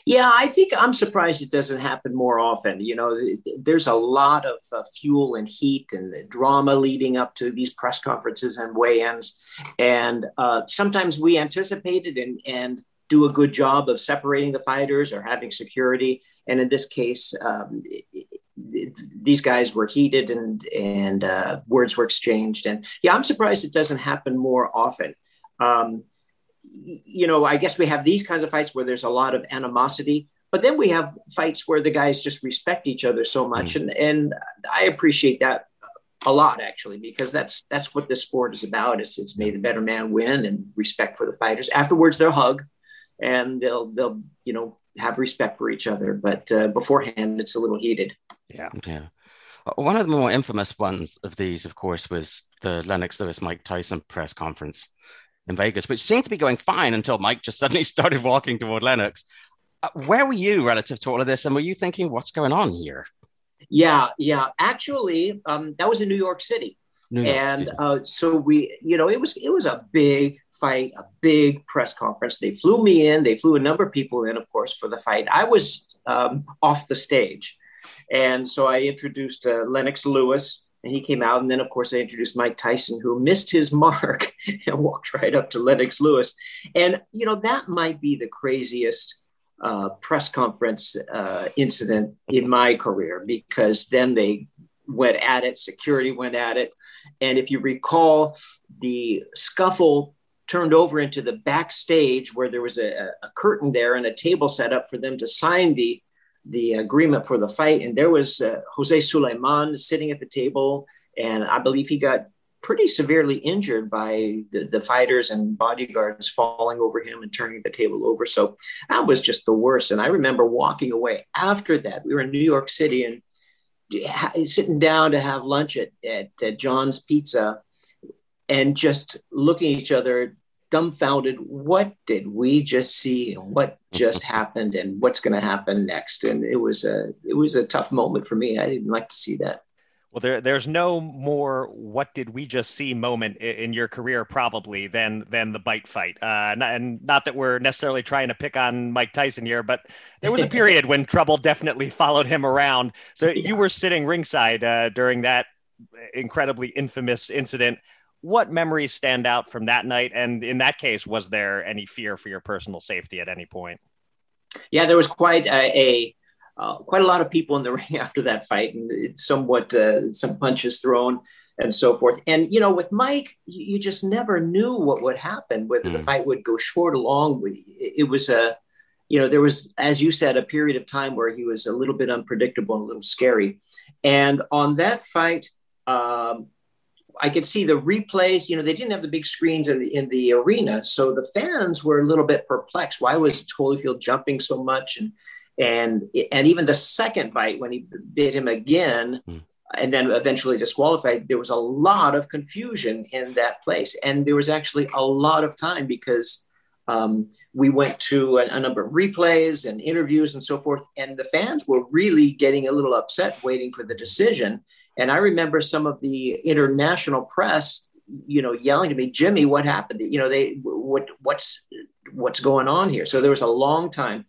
Yeah, I think I'm surprised it doesn't happen more often. You know, there's a lot of uh, fuel and heat and drama leading up to these press conferences and weigh-ins, and uh, sometimes we anticipate it and and do a good job of separating the fighters or having security. And in this case, um, it, it, these guys were heated and and uh, words were exchanged. And yeah, I'm surprised it doesn't happen more often. Um, you know, I guess we have these kinds of fights where there's a lot of animosity, but then we have fights where the guys just respect each other so much, mm. and and I appreciate that a lot actually because that's that's what this sport is about. It's it's made the better man win and respect for the fighters. Afterwards, they'll hug, and they'll they'll you know have respect for each other, but uh, beforehand, it's a little heated. Yeah, yeah. Uh, one of the more infamous ones of these, of course, was the Lennox Lewis Mike Tyson press conference in Vegas, which seemed to be going fine until Mike just suddenly started walking toward Lennox. Uh, where were you relative to all of this? And were you thinking, what's going on here? Yeah, yeah. Actually, um, that was in New York City. New York, and uh, so we, you know, it was it was a big fight, a big press conference. They flew me in. They flew a number of people in, of course, for the fight. I was um, off the stage, and so I introduced uh, Lennox Lewis, and he came out. And then, of course, I introduced Mike Tyson, who missed his mark and walked right up to Lennox Lewis. And, you know, that might be the craziest uh, press conference uh, incident in my career because then they went at it, security went at it. And if you recall, the scuffle turned over into the backstage where there was a, a curtain there and a table set up for them to sign the the agreement for the fight. And there was uh, Jose Sulaiman sitting at the table, and I believe he got pretty severely injured by the, the, fighters and bodyguards falling over him and turning the table over. So that was just the worst. And I remember walking away after that. We were in New York City and sitting down to have lunch at, at, at John's Pizza and just looking at each other dumbfounded what did we just see? And what just happened? And what's going to happen next? And it was a it was a tough moment for me. I didn't like to see that. Well there there's no more what did we just see moment in, your career probably than than the bite fight. Uh not, and not that we're necessarily trying to pick on mike tyson here but there was a period when trouble definitely followed him around. So yeah. you were sitting ringside uh, during that incredibly infamous incident what memories stand out from that night? And in that case, was there any fear for your personal safety at any point? Yeah, there was quite a, a uh, quite a lot of people in the ring after that fight, and somewhat uh, some punches thrown and so forth. And you know, with Mike, you, you just never knew what would happen. Whether mm. the hmm. fight would go short or long. It was a, you know, there was, as you said, a period of time where he was a little bit unpredictable and a little scary. And on that fight, um, I could see the replays. You know, they didn't have the big screens in the in the arena, so the fans were a little bit perplexed. Why was Holyfield jumping so much? And and and even the second bite when he bit him again, mm. and then eventually disqualified, there was a lot of confusion in that place, and there was actually a lot of time because. Um, we went to a, a, number of replays and interviews and so forth, and the fans were really getting a little upset waiting for the decision. And I remember some of the international press, you know, yelling to me, Jimmy, what happened? You know, they what what's what's going on here? So there was a long time.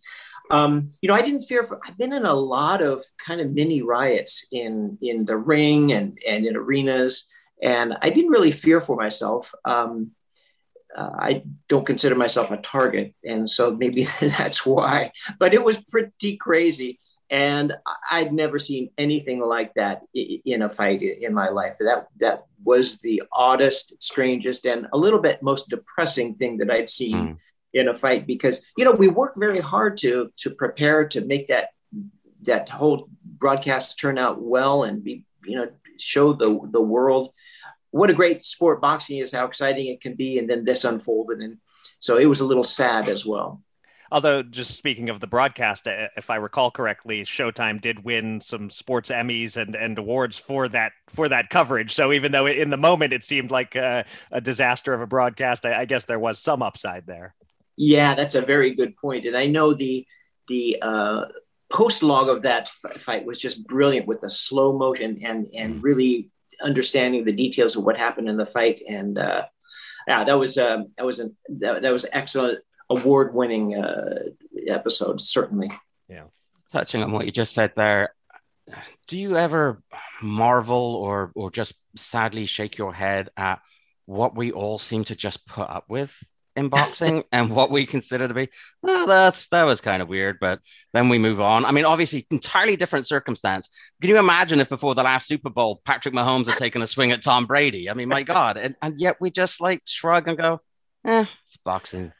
Um, you know, I didn't fear for I've been in a lot of kind of mini riots in in the ring and and in arenas, and I didn't really fear for myself. Um, uh, I don't consider myself a target, and so maybe that's why. But it was pretty crazy and I'd never seen anything like that in a fight in my life. That that was the oddest, strangest, and a little bit most depressing thing that I'd seen mm. in a fight because you know we work very hard to to prepare to make that that whole broadcast turn out well and be you know show the the world what a great sport boxing is, how exciting it can be, and then this unfolded, and so it was a little sad as well. Although, just speaking of the broadcast, uh, if I recall correctly, Showtime did win some sports Emmys and, and awards for that for that coverage. So even though in the moment it seemed like a, a disaster of a broadcast, I, I, guess there was some upside there. Yeah, that's a very good point, and I know the the uh, post log of that fight was just brilliant with the slow motion and and mm. really understanding the details of what happened in the fight and. Uh, yeah, that was um, that was an, that, that was excellent award-winning uh, episodes, certainly. Yeah. Touching on what you just said there, do you ever marvel or or just sadly shake your head at what we all seem to just put up with in boxing and what we consider to be, oh, that's that was kind of weird. But then we move on. I mean, obviously, entirely different circumstance. Can you imagine if before the last Super Bowl, Patrick Mahomes had taken a swing at Tom Brady? I mean, my God, and, and yet we just like shrug and go, eh, it's boxing.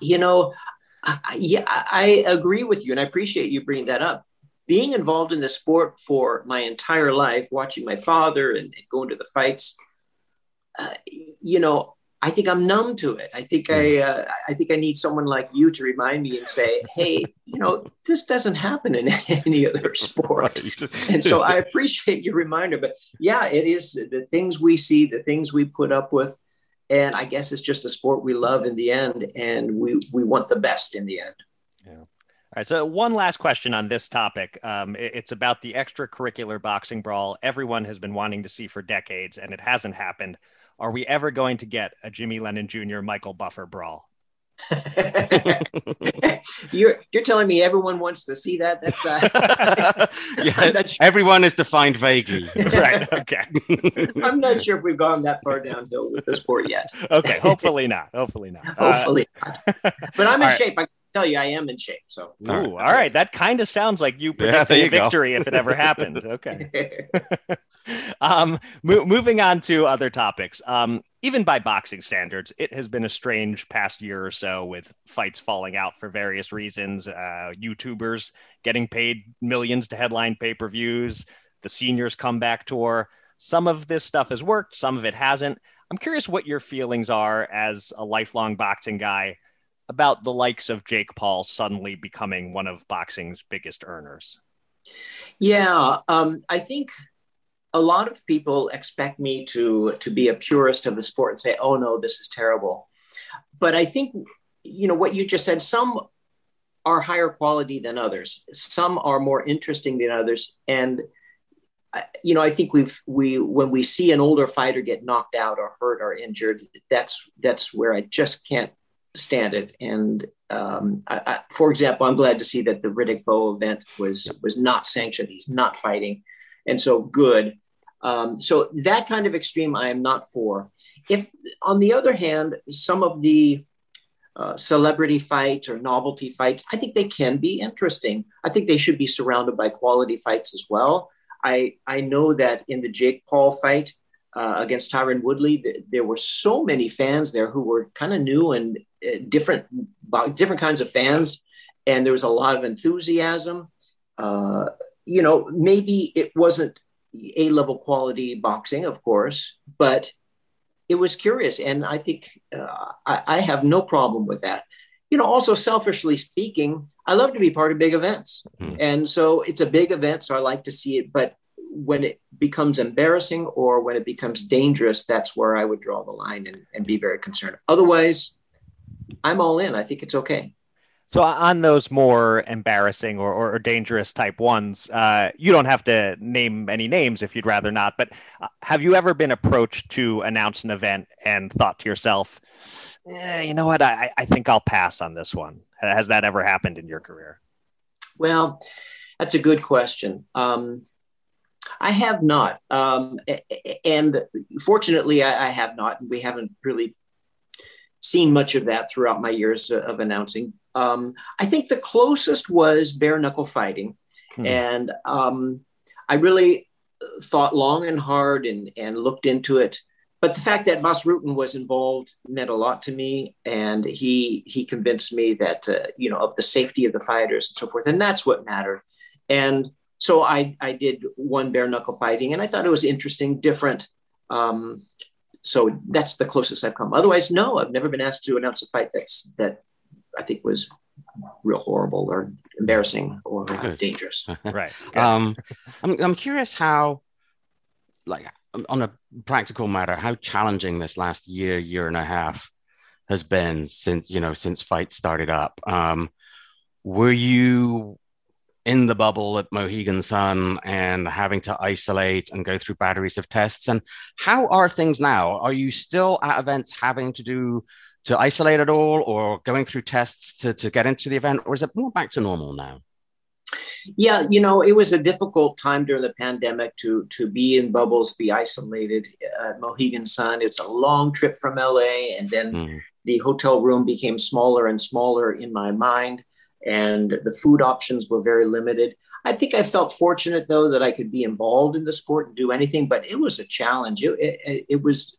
You know, I, yeah, I agree with you, and I appreciate you bringing that up. Being involved in the sport for my entire life, watching my father and, and going to the fights, uh, you know, I think I'm numb to it. I think I, hmm. uh, I think I need someone like you to remind me and say, "Hey, you know, this doesn't happen in any other sport." Right. and so I appreciate your reminder. But yeah, it is the things we see, the things we put up with and I guess it's just a sport we love in the end, and we we want the best in the end. Yeah. All right. So one last question on this topic. Um, it, it's about the extracurricular boxing brawl everyone has been wanting to see for decades, and it hasn't happened. Are we ever going to get a Jimmy Lennon Jr. Michael Buffer brawl? you're you're telling me everyone wants to see that? That's uh, yeah. Sure. Everyone is defined vaguely, right? Okay. I'm not sure if we've gone that far downhill with the sport yet. okay, hopefully not. Hopefully not. Hopefully uh, not. But I'm in right. shape. I tell you, I am in shape. So, Ooh, all right. All right. That kind of sounds like you predicting yeah, a victory if it ever happened. Okay. um, mo- moving on to other topics. Um, even by boxing standards, it has been a strange past year or so with fights falling out for various reasons. Uh, YouTubers getting paid millions to headline pay per views, the seniors comeback tour. Some of this stuff has worked, some of it hasn't. I'm curious what your feelings are as a lifelong boxing guy about the likes of Jake Paul suddenly becoming one of boxing's biggest earners? Yeah, um, I think a lot of people expect me to to be a purist of the sport and say, "Oh no, this is terrible." But I think you know what you just said. Some are higher quality than others. Some are more interesting than others, and you know, I think we've we when we see an older fighter get knocked out or hurt or injured, that's that's where I just can't stand it. And um, I, I, for example, I'm glad to see that the Riddick Bowe event was was not sanctioned. He's not fighting, and so good. Um, so that kind of extreme, I am not for. If, on the other hand, some of the uh, celebrity fights or novelty fights, I think they can be interesting. I think they should be surrounded by quality fights as well. I I know that in the Jake Paul fight, uh, against Tyron Woodley, th- there were so many fans there who were kind of new and different, different kinds of fans, and there was a lot of enthusiasm. Uh, you know, maybe it wasn't a level quality boxing, of course, but it was curious, and I think uh, I, I have no problem with that you know, also selfishly speaking, I love to be part of big events. Mm. And so it's a big event. So I like to see it. But when it becomes embarrassing or when it becomes dangerous, that's where I would draw the line and, and be very concerned. Otherwise, I'm all in. I think it's okay. So on those more embarrassing or, or, dangerous type ones, uh, you don't have to name any names if you'd rather not. But uh, have you ever been approached to announce an event and thought to yourself, eh, you know what, I, I think I'll pass on this one? Has that ever happened in your career? Well, that's a good question. Um, I have not. Um, and fortunately, I, I, have not. We haven't really seen much of that throughout my years of announcing. Um, I think the closest was bare knuckle fighting. Hmm. And um, I really thought long and hard and, and looked into it. But the fact that Bas Rutten was involved meant a lot to me, and he he convinced me that uh, you know of the safety of the fighters and so forth, and that's what mattered. And so I, I did one bare knuckle fighting and I thought it was interesting, different. Um, so that's the closest I've come. Otherwise, no, I've never been asked to announce a fight that's that I think was real horrible or embarrassing or uh, dangerous. right. Um, I'm I'm curious how, like, on a practical matter, how challenging this last year, year and a half has been since you know since fights started up. Um, were you in the bubble at Mohegan Sun and having to isolate and go through batteries of tests. And how are things now? Are you still at events having to do to isolate at all or going through tests to, to get into the event, or is it more back to normal now? Yeah, you know, it was a difficult time during the pandemic to to be in bubbles, be isolated at Mohegan Sun. It's a long trip from LA, and then mm. the hotel room became smaller and smaller in my mind, and the food options were very limited. I think I felt fortunate though that I could be involved in the sport and do anything, but it was a challenge. It, it, it was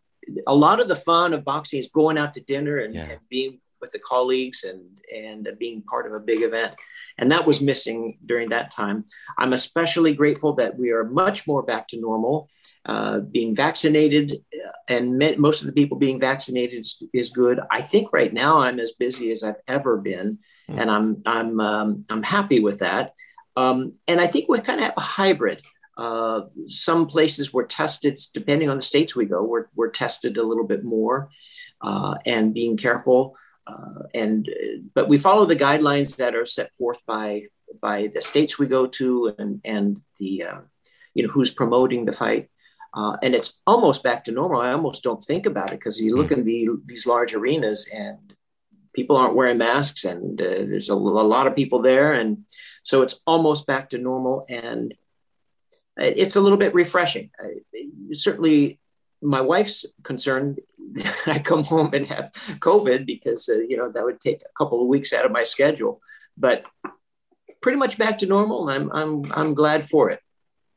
a lot of the fun of boxing is going out to dinner and, yeah. and being with the colleagues and and being part of a big event and that was missing during that time i'm especially grateful that we are much more back to normal uh, being vaccinated uh, and most of the people being vaccinated is, is, good i think right now i'm as busy as i've ever been mm. and i'm i'm um, i'm happy with that um, and i think we kind of have a hybrid uh, some places were tested, depending on the states we go, we're, we're tested a little bit more uh, and being careful. Uh, and but we follow the guidelines that are set forth by by the states we go to and and the uh, you know who's promoting the fight. Uh, and it's almost back to normal. I almost don't think about it because you look mm. in the, these large arenas and people aren't wearing masks and uh, there's a, a lot of people there. And so it's almost back to normal. And it's a little bit refreshing. certainly, my wife's concerned I come home and have COVID because uh, you know that would take a couple of weeks out of my schedule. But pretty much back to normal, and I'm I'm I'm glad for it.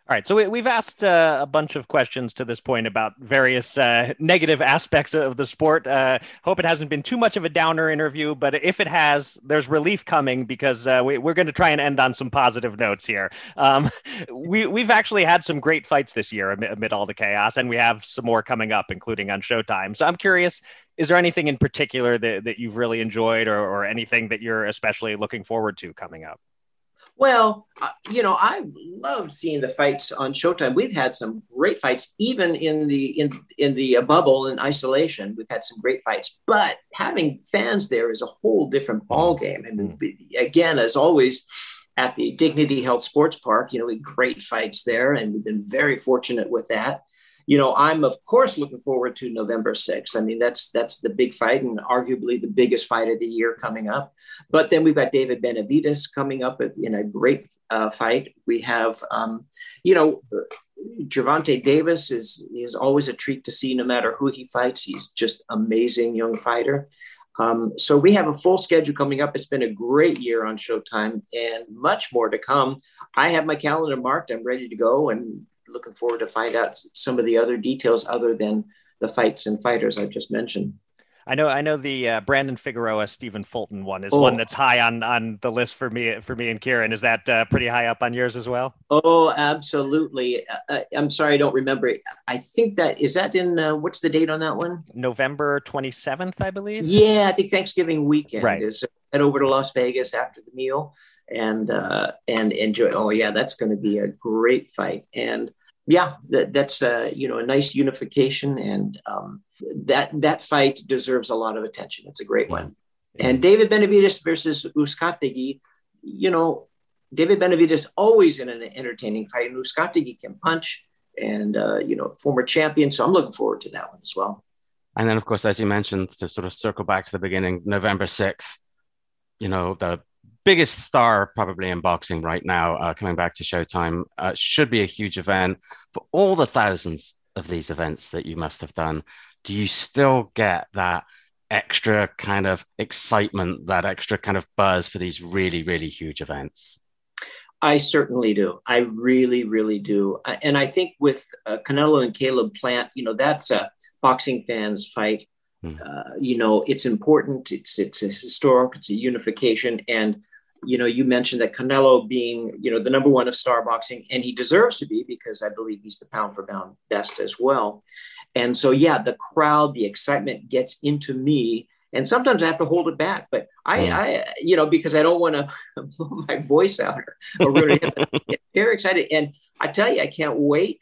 All right, so we, have asked uh, a bunch of questions to this point about various uh, negative aspects of the sport. Uh, hope it hasn't been too much of a downer interview, but if it has, there's relief coming because uh, we, are going to try and end on some positive notes here. Um, we, we've actually had some great fights this year amid, amid all the chaos, and we have some more coming up, including on Showtime. So I'm curious, is there anything in particular that, that you've really enjoyed or, or anything that you're especially looking forward to coming up? Well, uh, you know, I love seeing the fights on Showtime. We've had some great fights, even in the in in the uh, bubble in isolation. We've had some great fights, but having fans there is a whole different ball game. And mm. again, as always, at the Dignity Health Sports Park, you know, we great fights there, and we've been very fortunate with that you know, I'm of course looking forward to November 6th. I mean, that's that's the big fight and arguably the biggest fight of the year coming up. But then we've got David Benavidez coming up in a great uh, fight. We have, um, you know, Gervonta Davis is is always a treat to see, no matter who he fights. He's just amazing young fighter. Um, so we have a full schedule coming up. It's been a great year on Showtime and much more to come. I have my calendar marked. I'm ready to go and looking forward to find out some of the other details other than the fights and fighters I've just mentioned. I know, I know the uh, Brandon Figueroa, Stephen Fulton one is oh. one that's high on on the list for me, for me and Kieran. Is that uh, pretty high up on yours as well? Oh, absolutely. Uh, uh I'm sorry, I don't remember. I think that is that in uh, what's the date on that one? November 27th, I believe. Yeah, I think Thanksgiving weekend right. is head over to Las Vegas after the meal and uh, and enjoy. Oh yeah, that's going to be a great fight. And yeah, that, that's uh, you know a nice unification, and um, that that fight deserves a lot of attention. It's a great one. And David Benavidez versus Uzcategui, you know, David Benavidez always in an entertaining fight, and Uzcategui can punch, and uh, you know, former champion. So I'm looking forward to that one as well. And then, of course, as you mentioned, to sort of circle back to the beginning, November 6th, you know, the biggest star probably in boxing right now, uh, coming back to Showtime, uh, should be a huge event. For all the thousands of these events that you must have done, do you still get that extra kind of excitement, that extra kind of buzz for these really, really huge events? I certainly do. I really, really do. And I think with uh, Canelo and Caleb Plant, you know, that's a boxing fans fight. Hmm. Uh, you know, it's important. It's it's a historic. It's a unification, and you know, you mentioned that Canelo being, you know, the number one of star boxing, and he deserves to be because I believe he's the pound for pound best as well. And so, yeah, the crowd, the excitement gets into me, and sometimes I have to hold it back. But I. I you know, because I don't want to blow my voice out or, or very excited. And I tell you, I can't wait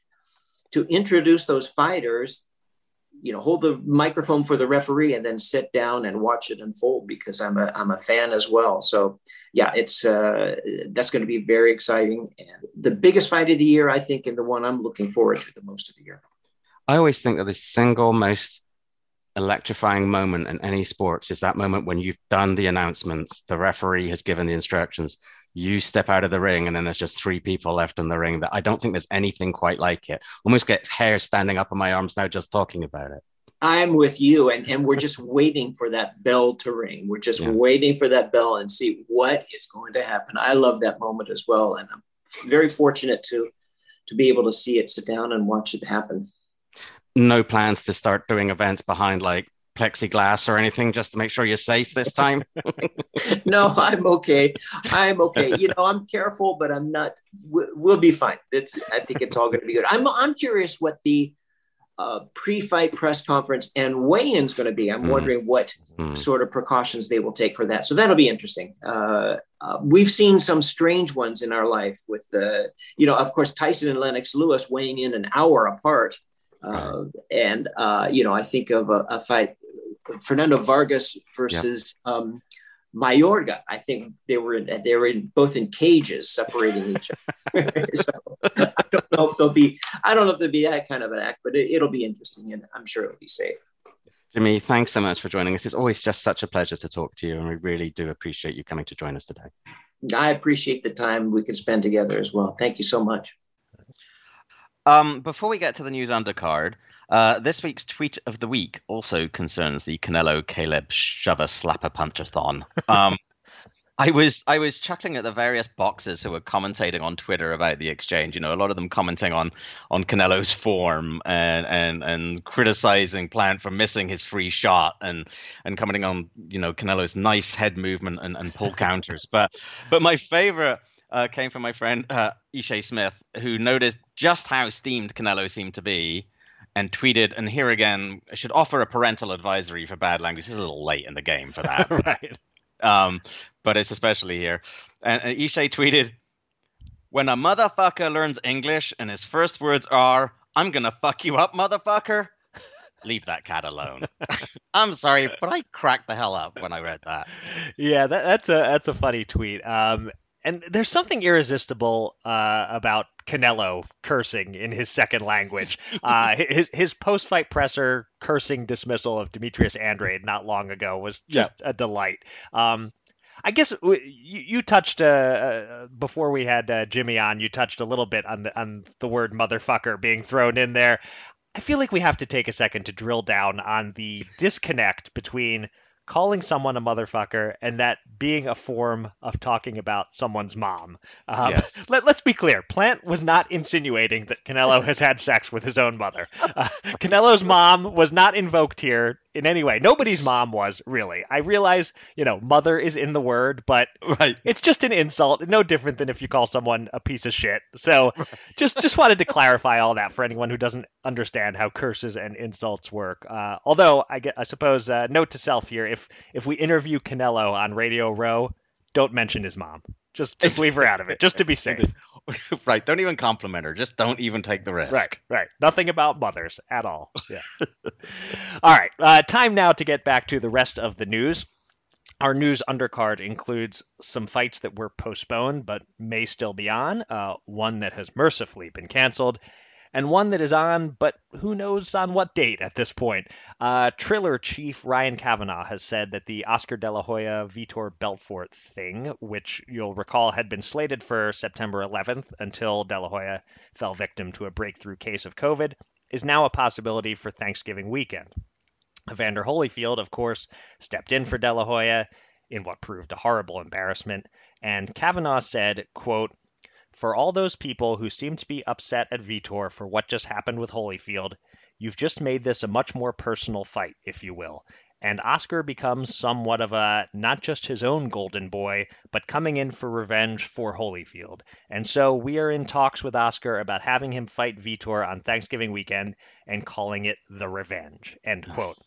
to introduce those fighters you know hold the microphone for the referee and then sit down and watch it unfold because I'm a I'm a fan as well. So yeah, it's uh, that's going to be very exciting and the biggest fight of the year I think and the one I'm looking forward to the most of the year. I always think that the single most electrifying moment in any sports is that moment when you've done the announcements, the referee has given the instructions, you step out of the ring and then there's just three people left in the ring that I don't think there's anything quite like it. Almost gets hair standing up on my arms now just talking about it. I'm with you, and and we're just waiting for that bell to ring. We're just yeah. waiting for that bell and see what is going to happen. I love that moment as well, and I'm very fortunate to to be able to see it, sit down, and watch it happen. No plans to start doing events behind like plexiglass or anything just to make sure you're safe this time? no, I'm okay. I'm okay. You know, I'm careful, but I'm not. We'll be fine. It's. I think it's all going to be good. I'm. I'm curious what the uh, pre-fight press conference and weigh-in's going to be. I'm mm. wondering what mm. sort of precautions they will take for that. So that'll be interesting. Uh, uh, we've seen some strange ones in our life with the, you know, of course, Tyson and Lennox Lewis weighing in an hour apart. Uh, and, uh, you know, I think of a, a fight Fernando Vargas versus yep. um, Mayorga. I think they were in, they were in, both in cages separating each other. so I don't know if they'll be I don't know if there'll be that kind of an act, but it, it'll be interesting and I'm sure it'll be safe. Jimmy, thanks so much for joining us. It's always just such a pleasure to talk to you, and we really do appreciate you coming to join us today. I appreciate the time we can spend together as well. Thank you so much. Um, before we get to the news undercard, uh, this week's tweet of the week also concerns the Canelo Caleb Shover Slapper Punchathon. Um, I was I was chuckling at the various boxers who were commentating on Twitter about the exchange. You know, a lot of them commenting on on Canelo's form and and and criticizing Plant for missing his free shot and and commenting on you know Canelo's nice head movement and, and pull counters. But but my favorite uh, came from my friend uh, Ishe Smith, who noticed just how steamed Canelo seemed to be and tweeted, and here again, I should offer a parental advisory for bad language. It's a little late in the game for that, right? Um, but it's especially here. And, and Ishe tweeted, when a motherfucker learns English and his first words are, I'm gonna fuck you up, motherfucker, leave that cat alone. I'm sorry, but I cracked the hell up when I read that. Yeah, that, that's a that's a funny tweet. Um, and there's something irresistible uh, about Canelo cursing in his second language. Uh, his his post fight presser cursing dismissal of Demetrius Andrade not long ago was just yeah. a delight. Um, I guess you, you touched uh, uh, before we had uh, Jimmy on. You touched a little bit on the on the word motherfucker being thrown in there. I feel like we have to take a second to drill down on the disconnect between calling someone a motherfucker and that being a form of talking about someone's mom. Um, yes. let, us be clear. Plant was not insinuating that Canelo has had sex with his own mother. Uh, Canelo's mom was not invoked here in any way. Nobody's mom was really. I realize, you know, mother is in the word, but right. it's just an insult. No different than if you call someone a piece of shit. So right. just just wanted to clarify all that for anyone who doesn't understand how curses and insults work. Uh, although I get, I suppose, uh, note to self here: if if we interview Canelo on Radio Row, don't mention his mom. Just just leave her out of it, just to be safe. right. Don't even compliment her. Just don't even take the risk. Right. Right. Nothing about mothers at all. Yeah. all right. Uh, time now to get back to the rest of the news. Our news undercard includes some fights that were postponed but may still be on, uh, one that has mercifully been canceled, and one that is on, but who knows on what date at this point. Uh, Triller chief Ryan Kavanaugh has said that the Oscar De La Hoya Vitor Belfort thing, which you'll recall had been slated for September 11th until De La Hoya fell victim to a breakthrough case of COVID, is now a possibility for Thanksgiving weekend. Evander Holyfield, of course, stepped in for De La Hoya in what proved a horrible embarrassment, and Kavanaugh said, quote, for all those people who seem to be upset at Vitor for what just happened with Holyfield, you've just made this a much more personal fight, if you will. And Oscar becomes somewhat of a not just his own golden boy, but coming in for revenge for Holyfield. And so we are in talks with Oscar about having him fight Vitor on Thanksgiving weekend and calling it the revenge. End quote.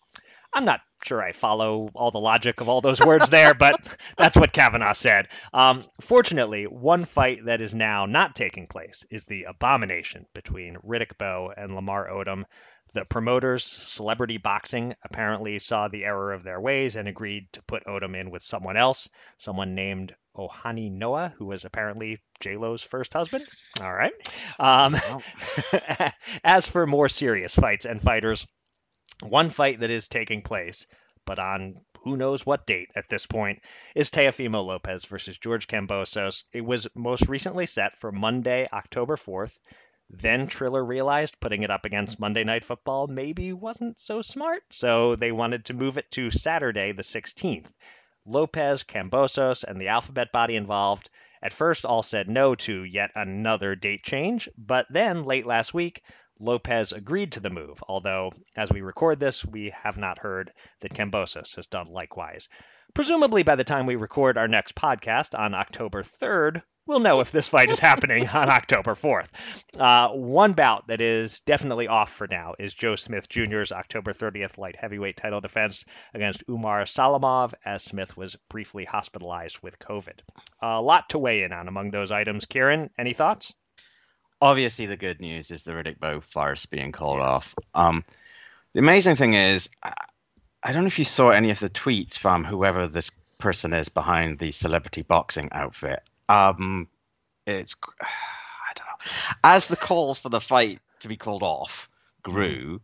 I'm not sure I follow all the logic of all those words there, but that's what Kavanaugh said. Um, fortunately, one fight that is now not taking place is the abomination between Riddick Bowe and Lamar Odom. The promoters, Celebrity Boxing, apparently saw the error of their ways and agreed to put Odom in with someone else, someone named Ojani Noa, who was apparently J-Lo's first husband. All right. Um, wow. as for more serious fights and fighters, one fight that is taking place, but on who knows what date at this point, is Teofimo Lopez versus George Kambosos. It was most recently set for Monday, October 4th. Then Triller realized putting it up against Monday Night Football maybe wasn't so smart, so they wanted to move it to Saturday, the 16th. Lopez, Kambosos, and the alphabet body involved at first all said no to yet another date change, but then late last week, Lopez agreed to the move, although, as we record this, we have not heard that Kambosos has done likewise. Presumably, by the time we record our next podcast on October 3rd, we'll know if this fight is happening on October 4th. Uh, one bout that is definitely off for now is Joe Smith Jr.'s October 30th light heavyweight title defense against Umar Salamov, as Smith was briefly hospitalized with COVID. A lot to weigh in on among those items. Kieran, any thoughts? Obviously, the good news is the Riddick Bowe farce being called yes. off. Um, the amazing thing is, I don't know if you saw any of the tweets from whoever this person is behind the celebrity boxing outfit. Um, it's I don't know. As the calls for the fight to be called off grew,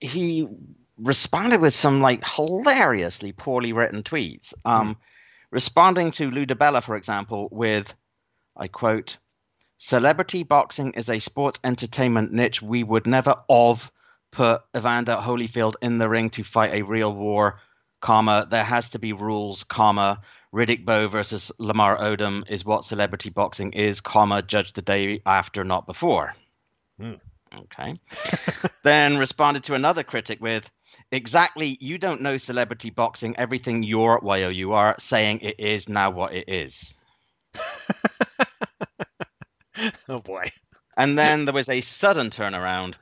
he responded with some like hilariously poorly written tweets. Um, mm. Responding to Lou DiBella, for example, with, I quote, "Celebrity boxing is a sports entertainment niche we would never of put Evander Holyfield in the ring to fight a real war, comma, there has to be rules, comma, Riddick Bowe versus Lamar Odom is what celebrity boxing is, comma, judge the day after, not before. Hmm. Okay. then responded to another critic with, exactly, you don't know celebrity boxing, everything you're, you are saying it is now what it is. oh boy. And then there was a sudden turnaround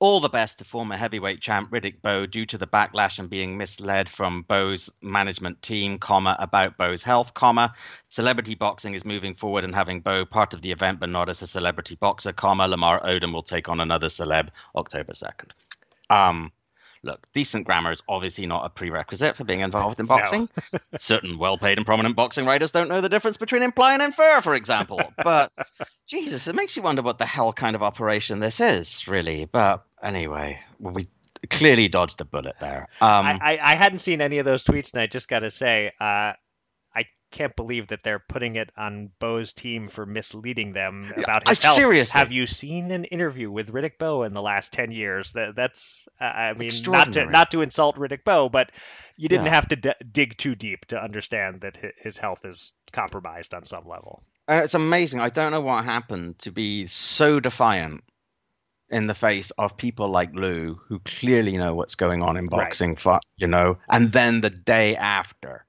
all the best to former heavyweight champ Riddick Bowe due to the backlash and being misled from Bowe's management team, comma, about Bowe's health, comma. Celebrity boxing is moving forward and having Bowe part of the event, but not as a celebrity boxer, comma. Lamar Odom will take on another celeb October 2nd. Um, look, decent grammar is obviously not a prerequisite for being involved in boxing. No. Certain well paid and prominent boxing writers don't know the difference between imply and infer, for example. But Jesus, it makes you wonder what the hell kind of operation this is, really. But anyway, we clearly dodged a bullet there. Um, I, I, hadn't seen any of those tweets, and I just got to say, uh, I can't believe that they're putting it on Bowe's team for misleading them about his I, health. Seriously. Have you seen an interview with Riddick Bowe in the last ten years? That that's uh, I mean not to not to insult Riddick Bowe, but you didn't yeah. have to d- dig too deep to understand that his health is compromised on some level. Uh, it's amazing. I don't know what happened to be so defiant in the face of people like Lou, who clearly know what's going on in boxing, right. you know, and then the day after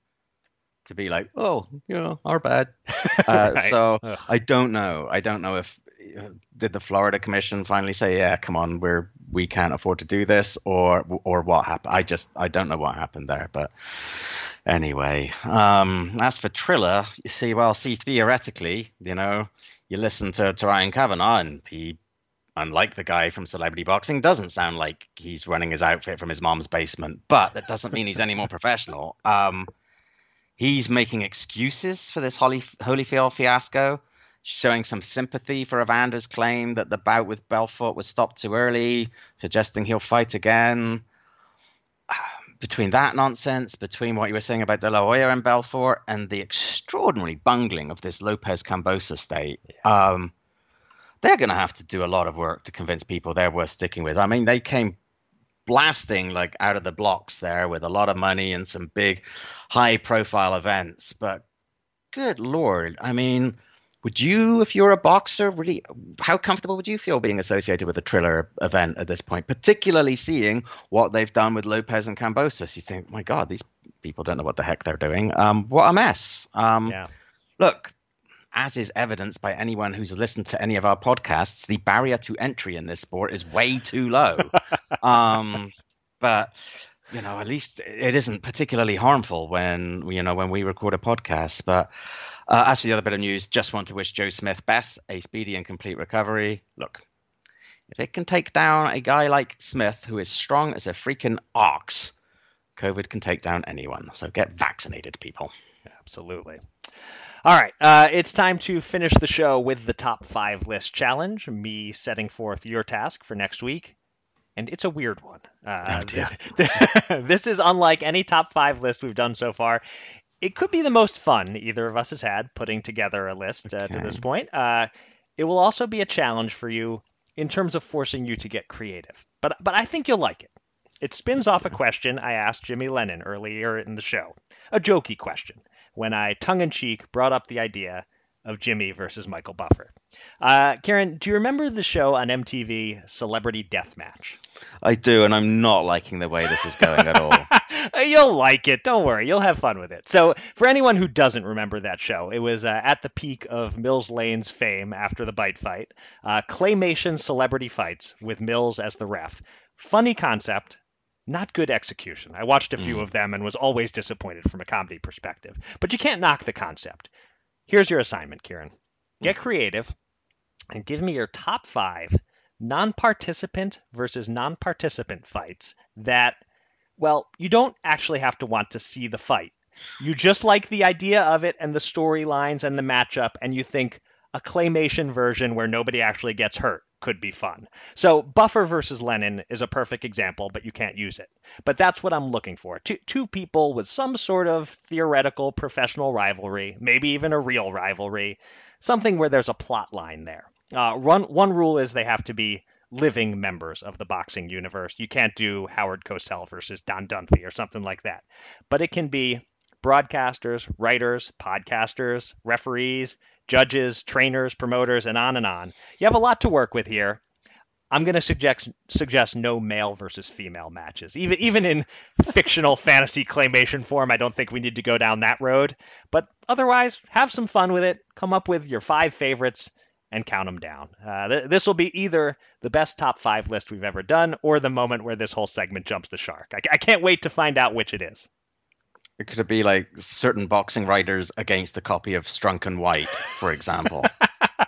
to be like, oh, you know, our bad. Uh, right. So Ugh. I don't know. I don't know if uh, did the Florida Commission finally say, yeah, come on, we're we can't afford to do this, or or what happened? I just I don't know what happened there, but anyway. Um, as for Triller, you see, well, see, theoretically, you know, you listen to, to Ryan Kavanaugh, and he unlike the guy from Celebrity Boxing, doesn't sound like he's running his outfit from his mom's basement. But that doesn't mean he's any more professional. Um, he's making excuses for this Holy, Holyfield fiasco, showing some sympathy for Evander's claim that the bout with Belfort was stopped too early, suggesting he'll fight again. Between that nonsense, between what you were saying about De La Hoya and Belfort, and the extraordinary bungling of this Lopez Kambosos state, yeah. um, they're going to have to do a lot of work to convince people they're worth sticking with. I mean, they came blasting like out of the blocks there with a lot of money and some big high profile events, but good lord, I mean, would you, if you're a boxer, really, how comfortable would you feel being associated with a Triller event at this point, particularly seeing what they've done with Lopez and Kambosos? You think, my God, these people don't know what the heck they're doing. Um, what a mess. Um, yeah. Look, as is evidenced by anyone who's listened to any of our podcasts, the barrier to entry in this sport is way too low. um, but you know, at least it isn't particularly harmful when you know when we record a podcast. But uh, as for the other bit of news, just want to wish Joe Smith best a speedy and complete recovery. Look, if it can take down a guy like Smith, who is strong as a freaking ox, COVID can take down anyone. So get vaccinated, people. Absolutely. All right, uh, it's time to finish the show with the top five list challenge. Me setting forth your task for next week, and it's a weird one. Uh, oh, this is unlike any top five list we've done so far. It could be the most fun either of us has had putting together a list uh, to this point. Uh, It will also be a challenge for you in terms of forcing you to get creative. But but I think you'll like it. It spins off a question I asked Jimmy Lennon earlier in the show, a jokey question, when I tongue in cheek brought up the idea of Jimmy versus Michael Buffer. Uh, Kieran, do you remember the show on MTV, Celebrity Deathmatch? I do, and I'm not liking the way this is going at all. You'll like it. Don't worry. You'll have fun with it. So, for anyone who doesn't remember that show, it was uh, at the peak of Mills Lane's fame after the bite fight. Uh, claymation celebrity fights with Mills as the ref. Funny concept, not good execution. I watched a few mm. of them and was always disappointed from a comedy perspective. But you can't knock the concept. Here's your assignment, Kieran. Get creative and give me your top five non participant versus non participant fights that, well, you don't actually have to want to see the fight. You just like the idea of it and the storylines and the matchup, and you think a claymation version where nobody actually gets hurt could be fun. So Buffer versus Lennon is a perfect example, but you can't use it. But that's what I'm looking for. Two, two people with some sort of theoretical professional rivalry, maybe even a real rivalry, something where there's a plot line there. Uh, one, one rule is they have to be living members of the boxing universe. You can't do Howard Cosell versus Don Dunphy or something like that. But it can be broadcasters, writers, podcasters, referees, judges, trainers, promoters, and on and on. You have a lot to work with here. I'm going to suggest suggest no male versus female matches. Even even in fictional fantasy claymation form, I don't think we need to go down that road. But otherwise, have some fun with it. Come up with your five favorites and count them down. Uh, th- this will be either the best top five list we've ever done, or the moment where this whole segment jumps the shark. I, I can't wait to find out which it is. It could be like certain boxing writers against a copy of Strunk and White, for example?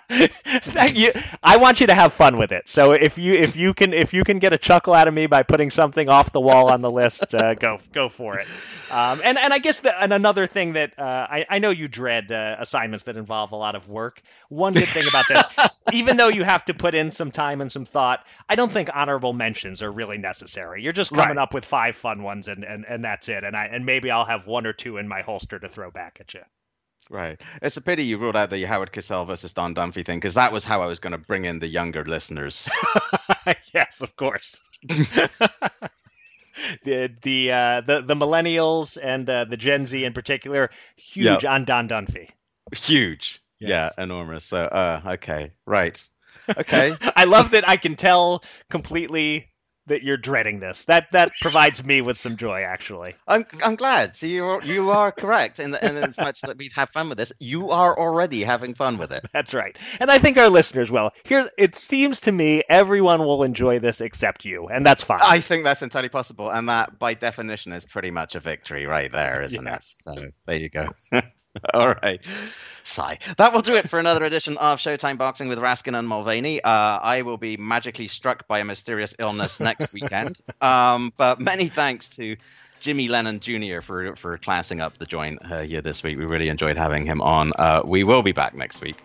you, I want you to have fun with it. So if you if you can if you can get a chuckle out of me by putting something off the wall on the list, uh, go go for it. Um, and and I guess the, and another thing that uh, I I know you dread uh, assignments that involve a lot of work. One good thing about this, even though you have to put in some time and some thought, I don't think honorable mentions are really necessary. You're just coming right. up with five fun ones and, and and that's it. And I and maybe I'll have one or two in my holster to throw back at you. Right. It's a pity you ruled out the Howard Cosell versus Don Dunphy thing because that was how I was going to bring in the younger listeners. yes, of course. the the uh, the the millennials and uh, the Gen Z in particular, huge yep. on Don Dunphy. Huge. Yes. Yeah, enormous. So, uh, okay, right. Okay. I love that I can tell completely that you're dreading this. That that provides me with some joy, actually. I'm I'm glad. So you are, you are correct, and and as much that we'd have fun with this, you are already having fun with it. That's right, and I think our listeners will. Here, it seems to me everyone will enjoy this except you, and that's fine. I think that's entirely possible, and that by definition is pretty much a victory right there, isn't yes. it? So there you go. All right. Sigh. That will do it for another edition of Showtime Boxing with Raskin and Mulvaney. Uh, I will be magically struck by a mysterious illness next weekend. Um, but many thanks to Jimmy Lennon Jr. for for classing up the joint uh, here this week. We really enjoyed having him on. Uh, we will be back next week.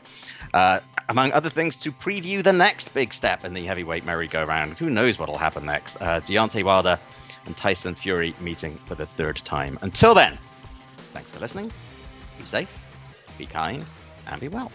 Uh, among other things, to preview the next big step in the heavyweight merry-go-round. Who knows what will happen next? Uh, Deontay Wilder and Tyson Fury meeting for the third time. Until then, thanks for listening. Be safe be kind, and be well.